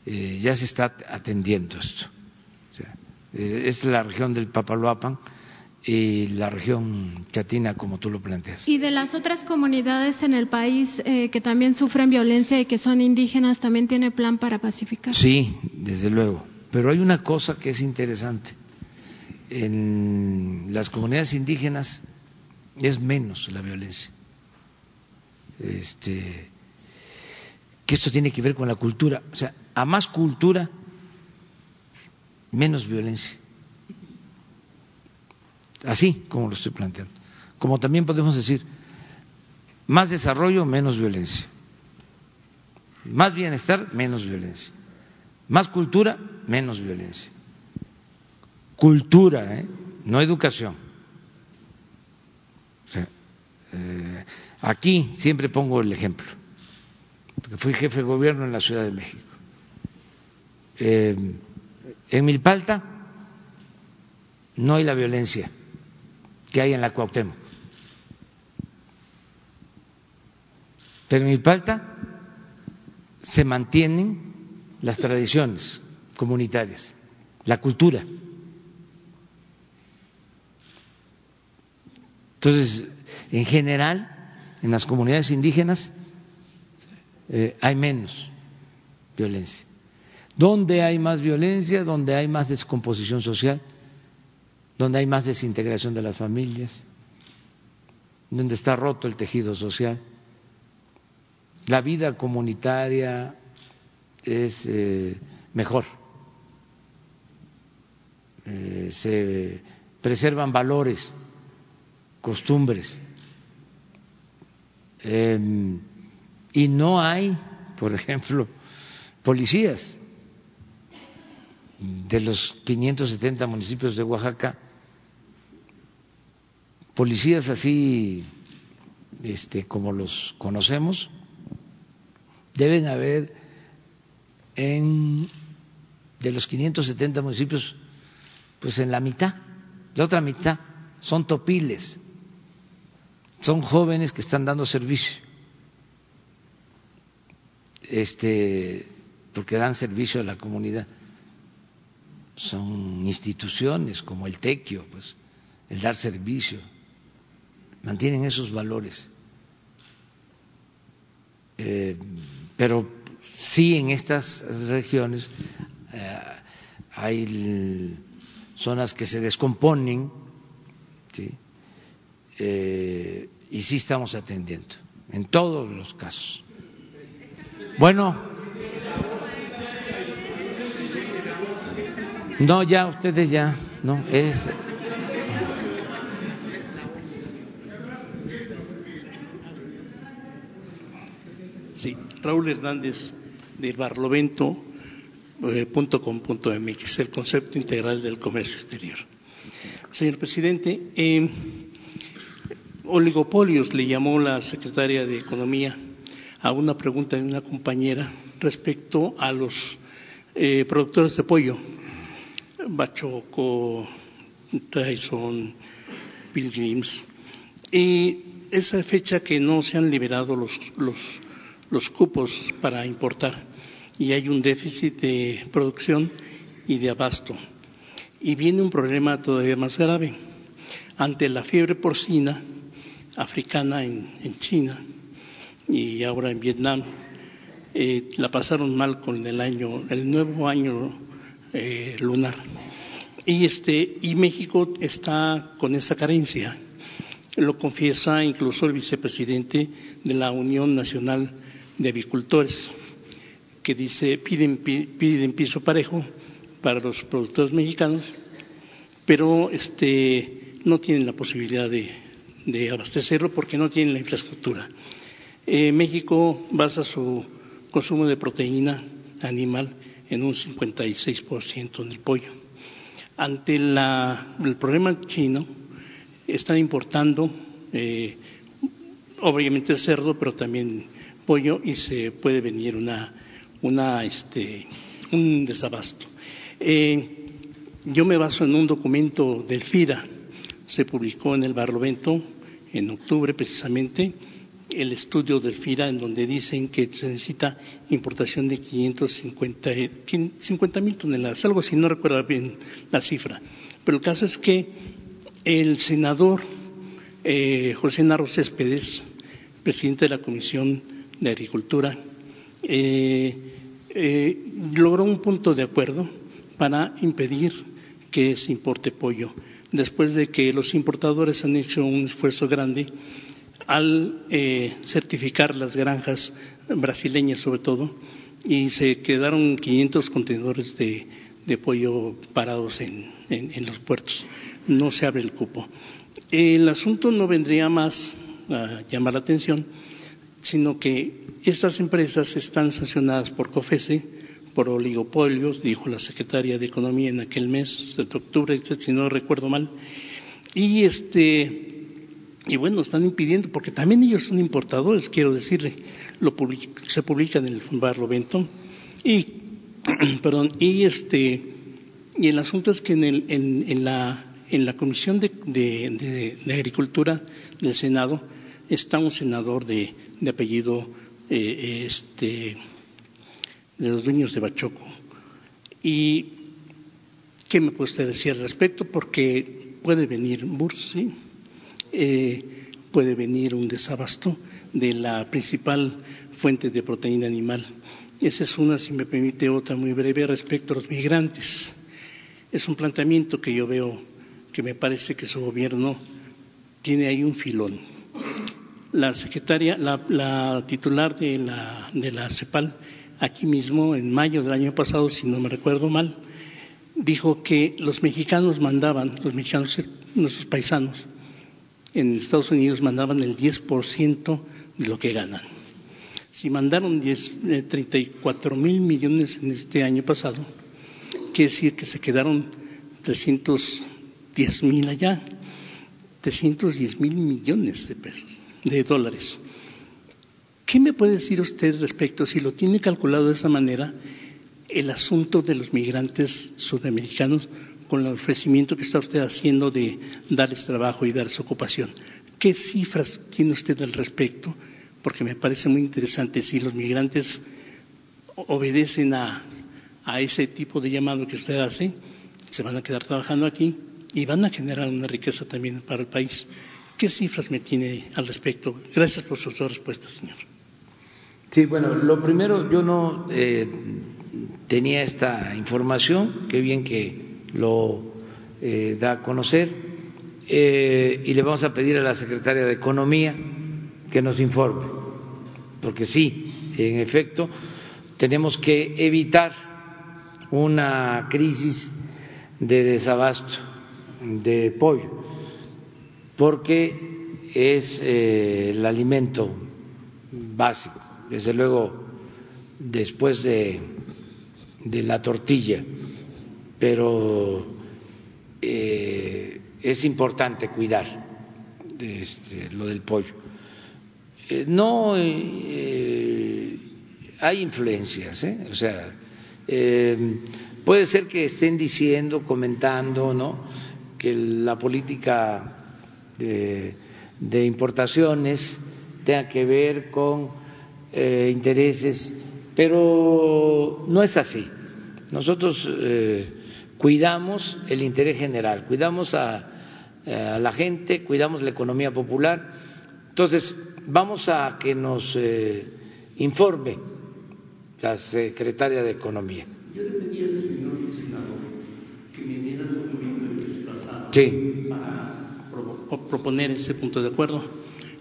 Eh, ya se está atendiendo esto. Eh, es la región del Papaloapan y la región chatina, como tú lo planteas. ¿Y de las otras comunidades en el país eh, que también sufren violencia y que son indígenas, también tiene plan para pacificar? Sí, desde luego. Pero hay una cosa que es interesante en las comunidades indígenas es menos la violencia. Este, que esto tiene que ver con la cultura. O sea, a más cultura, menos violencia. Así como lo estoy planteando. Como también podemos decir, más desarrollo, menos violencia. Más bienestar, menos violencia. Más cultura, menos violencia cultura, ¿eh? no educación. Eh, aquí siempre pongo el ejemplo, porque fui jefe de gobierno en la Ciudad de México. Eh, en Milpalta no hay la violencia que hay en la Cuauhtémoc. Pero en Milpalta se mantienen las tradiciones comunitarias, la cultura. Entonces, en general, en las comunidades indígenas eh, hay menos violencia. ¿Dónde hay más violencia? Donde hay más descomposición social, donde hay más desintegración de las familias, donde está roto el tejido social. La vida comunitaria es eh, mejor, eh, se preservan valores costumbres. Em, y no hay, por ejemplo, policías de los 570 municipios de Oaxaca, policías así este, como los conocemos, deben haber en de los 570 municipios, pues en la mitad, la otra mitad son topiles son jóvenes que están dando servicio, este, porque dan servicio a la comunidad. Son instituciones como el tequio, pues, el dar servicio, mantienen esos valores. Eh, pero sí en estas regiones eh, hay zonas que se descomponen, ¿sí? Eh, y sí estamos atendiendo en todos los casos. Bueno, no, ya ustedes ya, no, es... Sí, Raúl Hernández del Barlovento. Eh, el concepto integral del comercio exterior. Señor presidente, eh, oligopolios, le llamó la secretaria de Economía a una pregunta de una compañera respecto a los eh, productores de pollo, Bachoco, Tyson, Pilgrims. Y esa fecha que no se han liberado los, los, los cupos para importar y hay un déficit de producción y de abasto. Y viene un problema todavía más grave. Ante la fiebre porcina africana en, China y ahora en Vietnam, eh, la pasaron mal con el año, el nuevo año eh, lunar. Y este, y México está con esa carencia. Lo confiesa incluso el vicepresidente de la Unión Nacional de Avicultores, que dice piden, piden piso parejo para los productores mexicanos, pero este, no tienen la posibilidad de, de abastecerlo porque no tienen la infraestructura. Eh, México basa su consumo de proteína animal en un 56% en el pollo. Ante el problema chino, están importando eh, obviamente cerdo, pero también pollo y se puede venir una, una este, un desabasto. Eh, yo me baso en un documento del FIRA, se publicó en el Barlovento en octubre precisamente, el estudio del FIRA en donde dicen que se necesita importación de 550 mil toneladas, algo así, no recuerdo bien la cifra. Pero el caso es que el senador eh, José Narro Céspedes, presidente de la Comisión de Agricultura, eh, eh, logró un punto de acuerdo para impedir que se importe pollo, después de que los importadores han hecho un esfuerzo grande al eh, certificar las granjas brasileñas sobre todo y se quedaron 500 contenedores de, pollo parados en, los puertos. No se abre el cupo. El asunto no vendría más a llamar la atención, sino que estas empresas están sancionadas por COFESE por oligopolios, dijo la secretaria de Economía en aquel mes de octubre, si no recuerdo mal, y este y bueno, están impidiendo, porque también ellos son importadores, quiero decirle, lo se publica en el Barlovento. Y, perdón, y este, y el asunto es que en, el, en, la, en la Comisión de, de, Agricultura del Senado está un senador de, de apellido eh, este, de los dueños de Bachoco. ¿Y qué me puede usted decir al respecto? Porque puede venir Bursi eh, puede venir un desabasto de la principal fuente de proteína animal. Esa es una, si me permite, otra muy breve respecto a los migrantes. Es un planteamiento que yo veo que me parece que su gobierno tiene ahí un filón. La secretaria, la, titular de la, de la CEPAL, aquí mismo, en mayo del año pasado, si no me recuerdo mal, dijo que los mexicanos mandaban, los mexicanos, nuestros paisanos, en Estados Unidos mandaban el 10% de lo que ganan. Si mandaron 10, 34 eh, mil millones en este año pasado, quiere decir que se quedaron 310 mil allá, 310 mil millones de pesos, de dólares. ¿Qué me puede decir usted respecto, si lo tiene calculado de esa manera, el asunto de los migrantes sudamericanos con el ofrecimiento que está usted haciendo de darles trabajo y darles ocupación. ¿Qué cifras tiene usted al respecto? Porque me parece muy interesante si los migrantes obedecen a, ese tipo de llamado que usted hace, se van a quedar trabajando aquí y van a generar una riqueza también para el país. ¿Qué cifras me tiene al respecto? Gracias por sus dos respuestas, señor. Sí, bueno, lo primero, yo no eh, tenía esta información, qué bien que lo eh, da a conocer eh, y le vamos a pedir a la secretaria de Economía que nos informe, porque sí, en efecto, tenemos que evitar una crisis de desabasto de pollo, porque es el alimento básico, desde luego después de, de la tortilla pero eh, es importante cuidar este, lo del pollo. Eh, no eh, hay influencias, o sea, puede ser que estén diciendo, comentando, ¿no? que la política de importaciones tenga que ver con eh, intereses, pero no es así. Nosotros eh, cuidamos el interés general, cuidamos a, a, la gente, cuidamos la economía popular. Entonces, vamos a que nos eh, informe la secretaria de Economía. Yo le pedí al señor senador que me diera el documento en que se basaba Sí. para pro- proponer ese punto de acuerdo.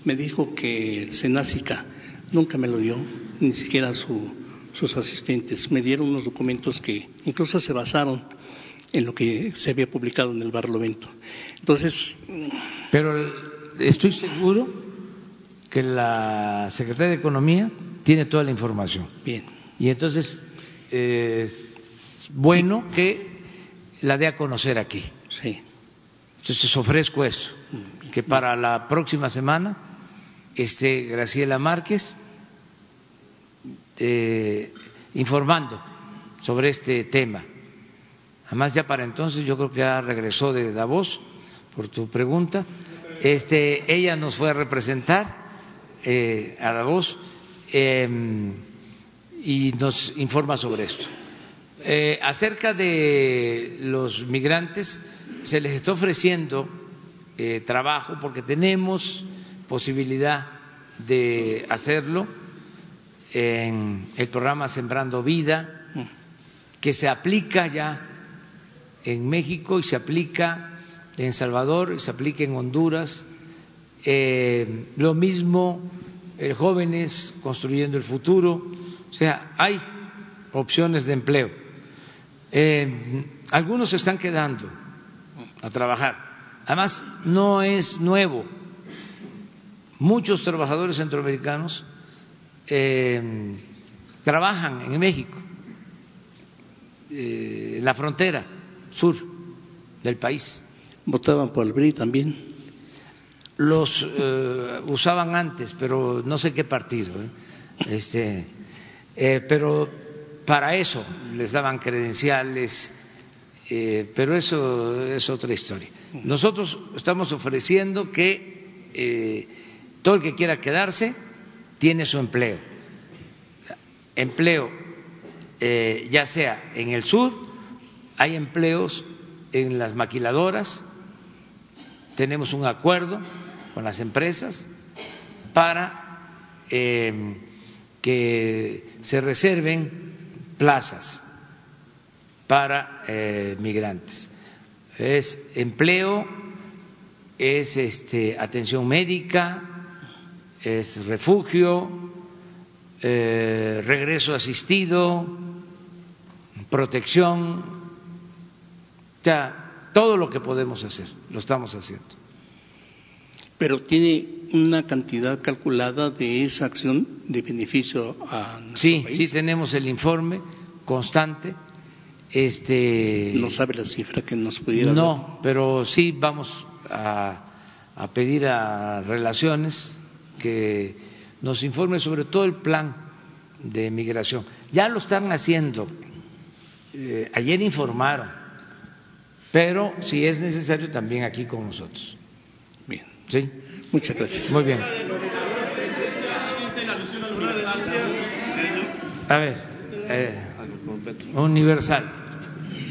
Me dijo que el Senásica nunca me lo dio, ni siquiera su- sus asistentes. Me dieron unos documentos que incluso se basaron en lo que se había publicado en el Barlovento. Entonces, Pero estoy seguro que la secretaria de Economía tiene toda la información. bien, Y entonces eh, es bueno que la dé a conocer aquí. sí. Entonces ofrezco eso, que para la próxima semana esté Graciela Márquez eh, informando sobre este tema. Además ya para entonces yo creo que ya regresó de Davos por tu pregunta. Este, ella nos fue a representar eh, a Davos eh, y nos informa sobre esto. Eh, acerca de los migrantes, se les está ofreciendo trabajo porque tenemos posibilidad de hacerlo en el programa Sembrando Vida, que se aplica ya en México y se aplica en Salvador y se aplica en Honduras. Eh, lo mismo, eh, jóvenes construyendo el futuro. O sea, hay opciones de empleo. Eh, algunos se están quedando a trabajar. Además, no es nuevo. Muchos trabajadores centroamericanos eh, trabajan en México, eh, en la frontera sur del país. Votaban por el BRI también. Los eh, usaban antes, pero no sé qué partido. Este, pero para eso les daban credenciales, pero eso es otra historia. Nosotros estamos ofreciendo que todo el que quiera quedarse tiene su empleo. Empleo, eh, ya sea en el sur, hay empleos en las maquiladoras, tenemos un acuerdo con las empresas para eh, que se reserven plazas para eh, migrantes. Es empleo, es este, atención médica, es refugio, eh, regreso asistido, protección, o sea, todo lo que podemos hacer, lo estamos haciendo. Pero tiene una cantidad calculada de esa acción de beneficio a nuestro Sí, país. sí tenemos el informe constante. Este, No sabe la cifra que nos pudiera dar. no, pero sí vamos a, a pedir a Relaciones que nos informe sobre todo el plan de migración. Ya lo están haciendo. Eh, ayer informaron, pero si es necesario también aquí con nosotros. Bien, ¿Sí? muchas gracias. Muy bien. A ver, eh, universal.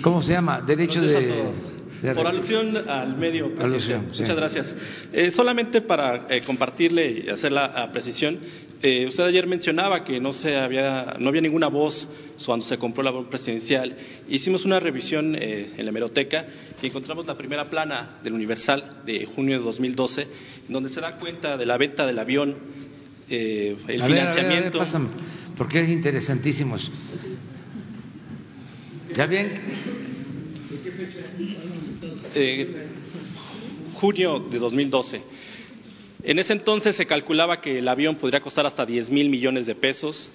¿Cómo se llama? Derecho de- Por alusión al medio, presidente. Alusión, sí. Muchas gracias. Eh, solamente para eh, compartirle y hacer la precisión, eh, usted ayer mencionaba que no, se había, no había ninguna voz cuando se compró el avión presidencial. Hicimos una revisión eh, en la hemeroteca y encontramos la primera plana del Universal de junio de 2012, en donde se da cuenta de la venta del avión, eh, el A ver, a ver, a ver, financiamiento. porque es interesantísimo. ¿Ya bien? Eh, junio de 2012. En ese entonces se calculaba que el avión podría costar hasta 10 mil millones de pesos,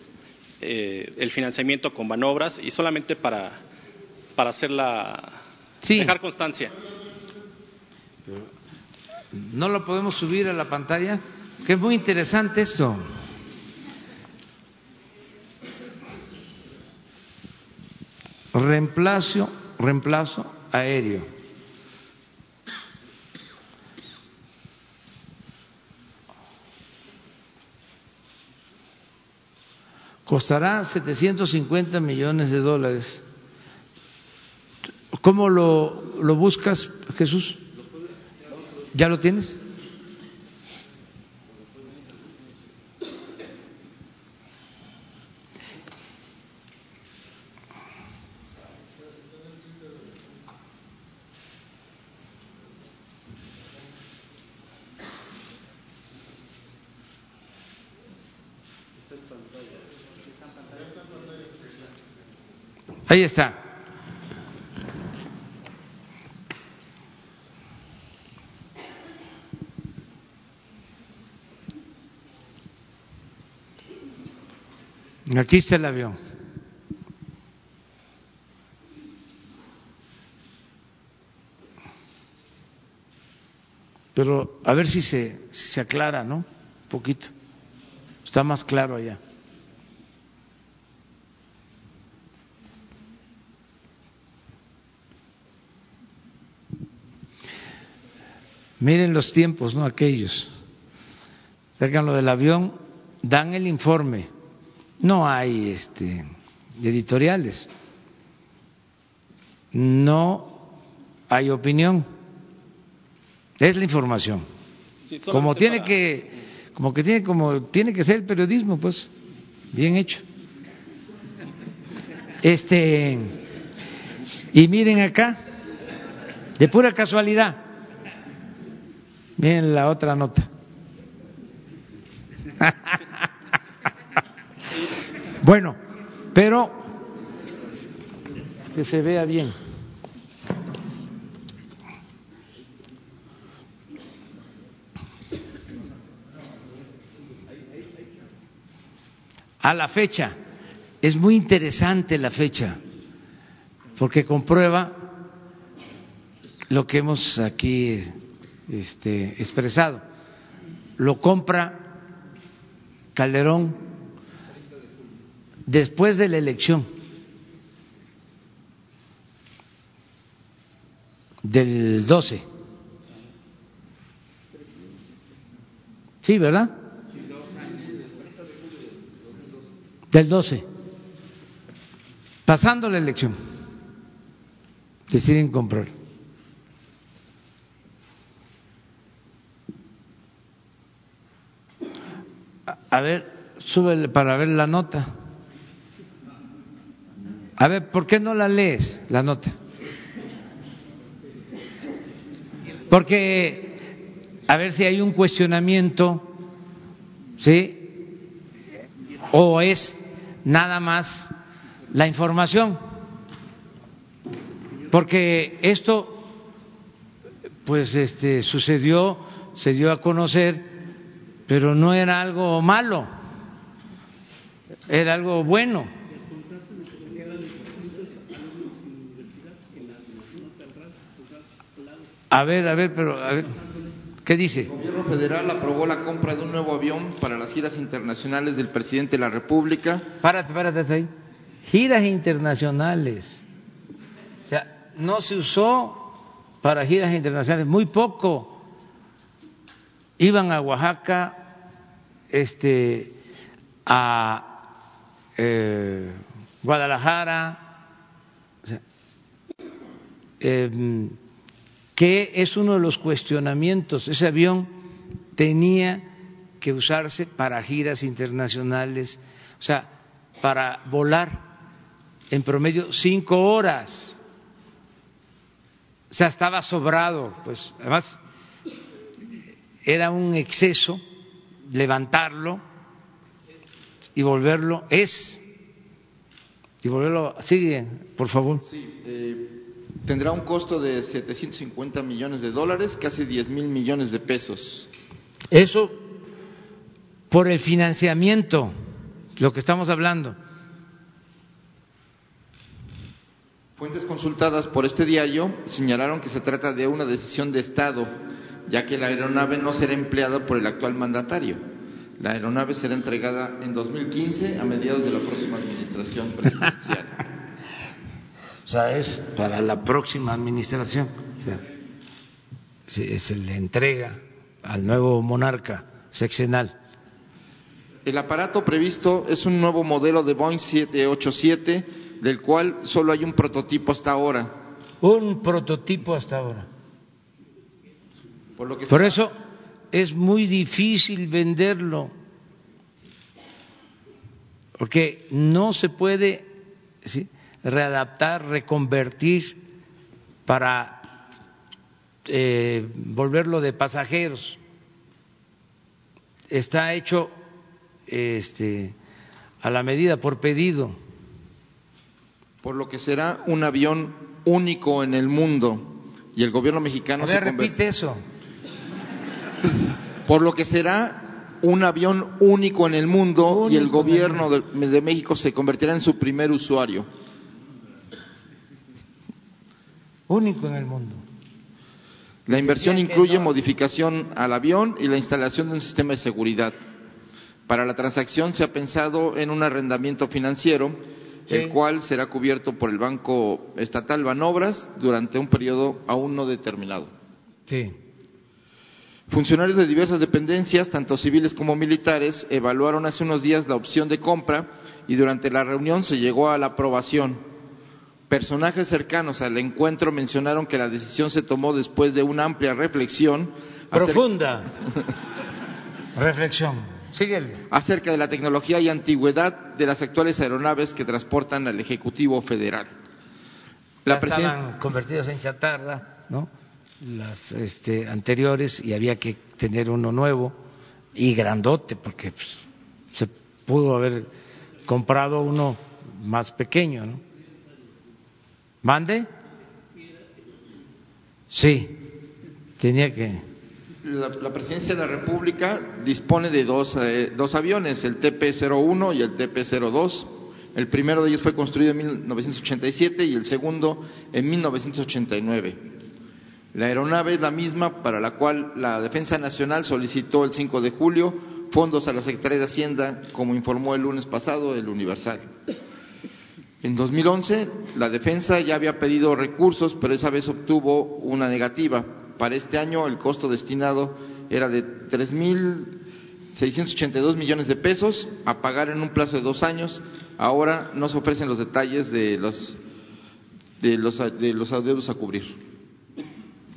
eh, el financiamiento con manobras y solamente para, para hacer la, Sí. dejar constancia. ¿No lo podemos subir a la pantalla? Que es muy interesante esto. Reemplazo, reemplazo aéreo. Costará 750 millones de dólares. ¿Cómo lo, lo buscas, Jesús? ¿Ya lo tienes? Ahí está. Aquí está el avión. Pero a ver si se, si se aclara, ¿no? Un poquito. Está más claro allá. Miren los tiempos, ¿no? Aquellos. Sacan lo del avión, dan el informe. No hay este, editoriales. No hay opinión. Es la información. Sí, como tiene para- que, como que tiene, como tiene que ser el periodismo, pues, bien hecho. Este, y miren acá, de pura casualidad, miren la otra nota. bueno, pero que se vea bien. A la fecha, es muy interesante la fecha, porque comprueba lo que hemos aquí este, expresado. Lo compra Calderón después de la elección del 12. Sí, ¿verdad? Del 12. Pasando la elección, deciden comprar. A- ver, súbele para ver la nota. A ver, ¿por qué no la lees, la nota? Porque, a ver si hay un cuestionamiento, ¿sí? O es nada más la información. Porque esto, pues, este, sucedió, se dio a conocer, pero no era algo malo, era algo bueno. A ver, a ver, pero a ver, ¿qué dice? El gobierno federal aprobó la compra de un nuevo avión para las giras internacionales del presidente de la República. Párate, párate ahí. Giras internacionales. O sea, no se usó para giras internacionales, muy poco. Iban a Oaxaca, este, a eh, Guadalajara, em, que es uno de los cuestionamientos. Ese avión tenía que usarse para giras internacionales, o sea, para volar en promedio cinco horas. O sea, estaba sobrado, pues además era un exceso levantarlo y volverlo, es, y volverlo, sigue, por favor. Sí, eh, tendrá un costo de 750 millones de dólares, casi 10 mil millones de pesos. Eso por el financiamiento, lo que estamos hablando. Fuentes consultadas por este diario señalaron que se trata de una decisión de Estado, ya que la aeronave no será empleada por el actual mandatario. La aeronave será entregada en 2015 a mediados de la próxima administración presidencial. O sea, es para la próxima administración. O sea, se, se le entrega al nuevo monarca sexenal. El aparato previsto es un nuevo modelo de Boeing 787, del cual solo hay un prototipo hasta ahora. Un prototipo hasta ahora. Por, lo que Por se- eso es muy difícil venderlo, porque no se puede ¿sí? readaptar, reconvertir para eh, volverlo de pasajeros. Está hecho este, a la medida, por pedido. por lo que será un avión único en el mundo y el gobierno mexicano A se ver, conver- repite eso. Por lo que será un avión único en el mundo y el Único en el gobierno de, de México se convertirá en su primer usuario. Único en el mundo. La inversión incluye modificación al avión y la instalación de un sistema de seguridad. Para la transacción se ha pensado en un arrendamiento financiero, Sí. el cual será cubierto por el Banco Estatal Banobras durante un periodo aún no determinado. Sí. Funcionarios de diversas dependencias, tanto civiles como militares, evaluaron hace unos días la opción de compra y durante la reunión se llegó a la aprobación. Personajes cercanos al encuentro mencionaron que la decisión se tomó después de una amplia reflexión Profunda reflexión. Síguele. acerca de la tecnología y antigüedad de las actuales aeronaves que transportan al Ejecutivo Federal. La Ya estaban convertidas en chatarra, ¿no? Las este, anteriores y había que tener uno nuevo y grandote porque pues, se pudo haber comprado uno más pequeño, ¿no? ¿Mande? Sí, tenía que. La, la Presidencia de la República dispone de dos, eh, dos aviones, el TP-01 y el TP-02. El primero de ellos fue construido en 1987 y el segundo en 1989. La aeronave es la misma para la cual la Defensa Nacional solicitó el 5 de julio fondos a la Secretaría de Hacienda, como informó el lunes pasado el Universal. En 2011, la defensa ya había pedido recursos, pero esa vez obtuvo una negativa. Para este año, el costo destinado era de 3.682 millones de pesos a pagar en un plazo de dos años. Ahora no se ofrecen los detalles de los, de los, de los adeudos a cubrir.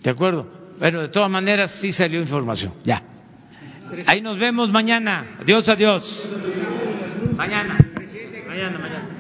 ¿De acuerdo? Bueno, de todas maneras sí salió información. Ya. Ahí nos vemos mañana. Adiós, adiós. Mañana. Mañana, mañana.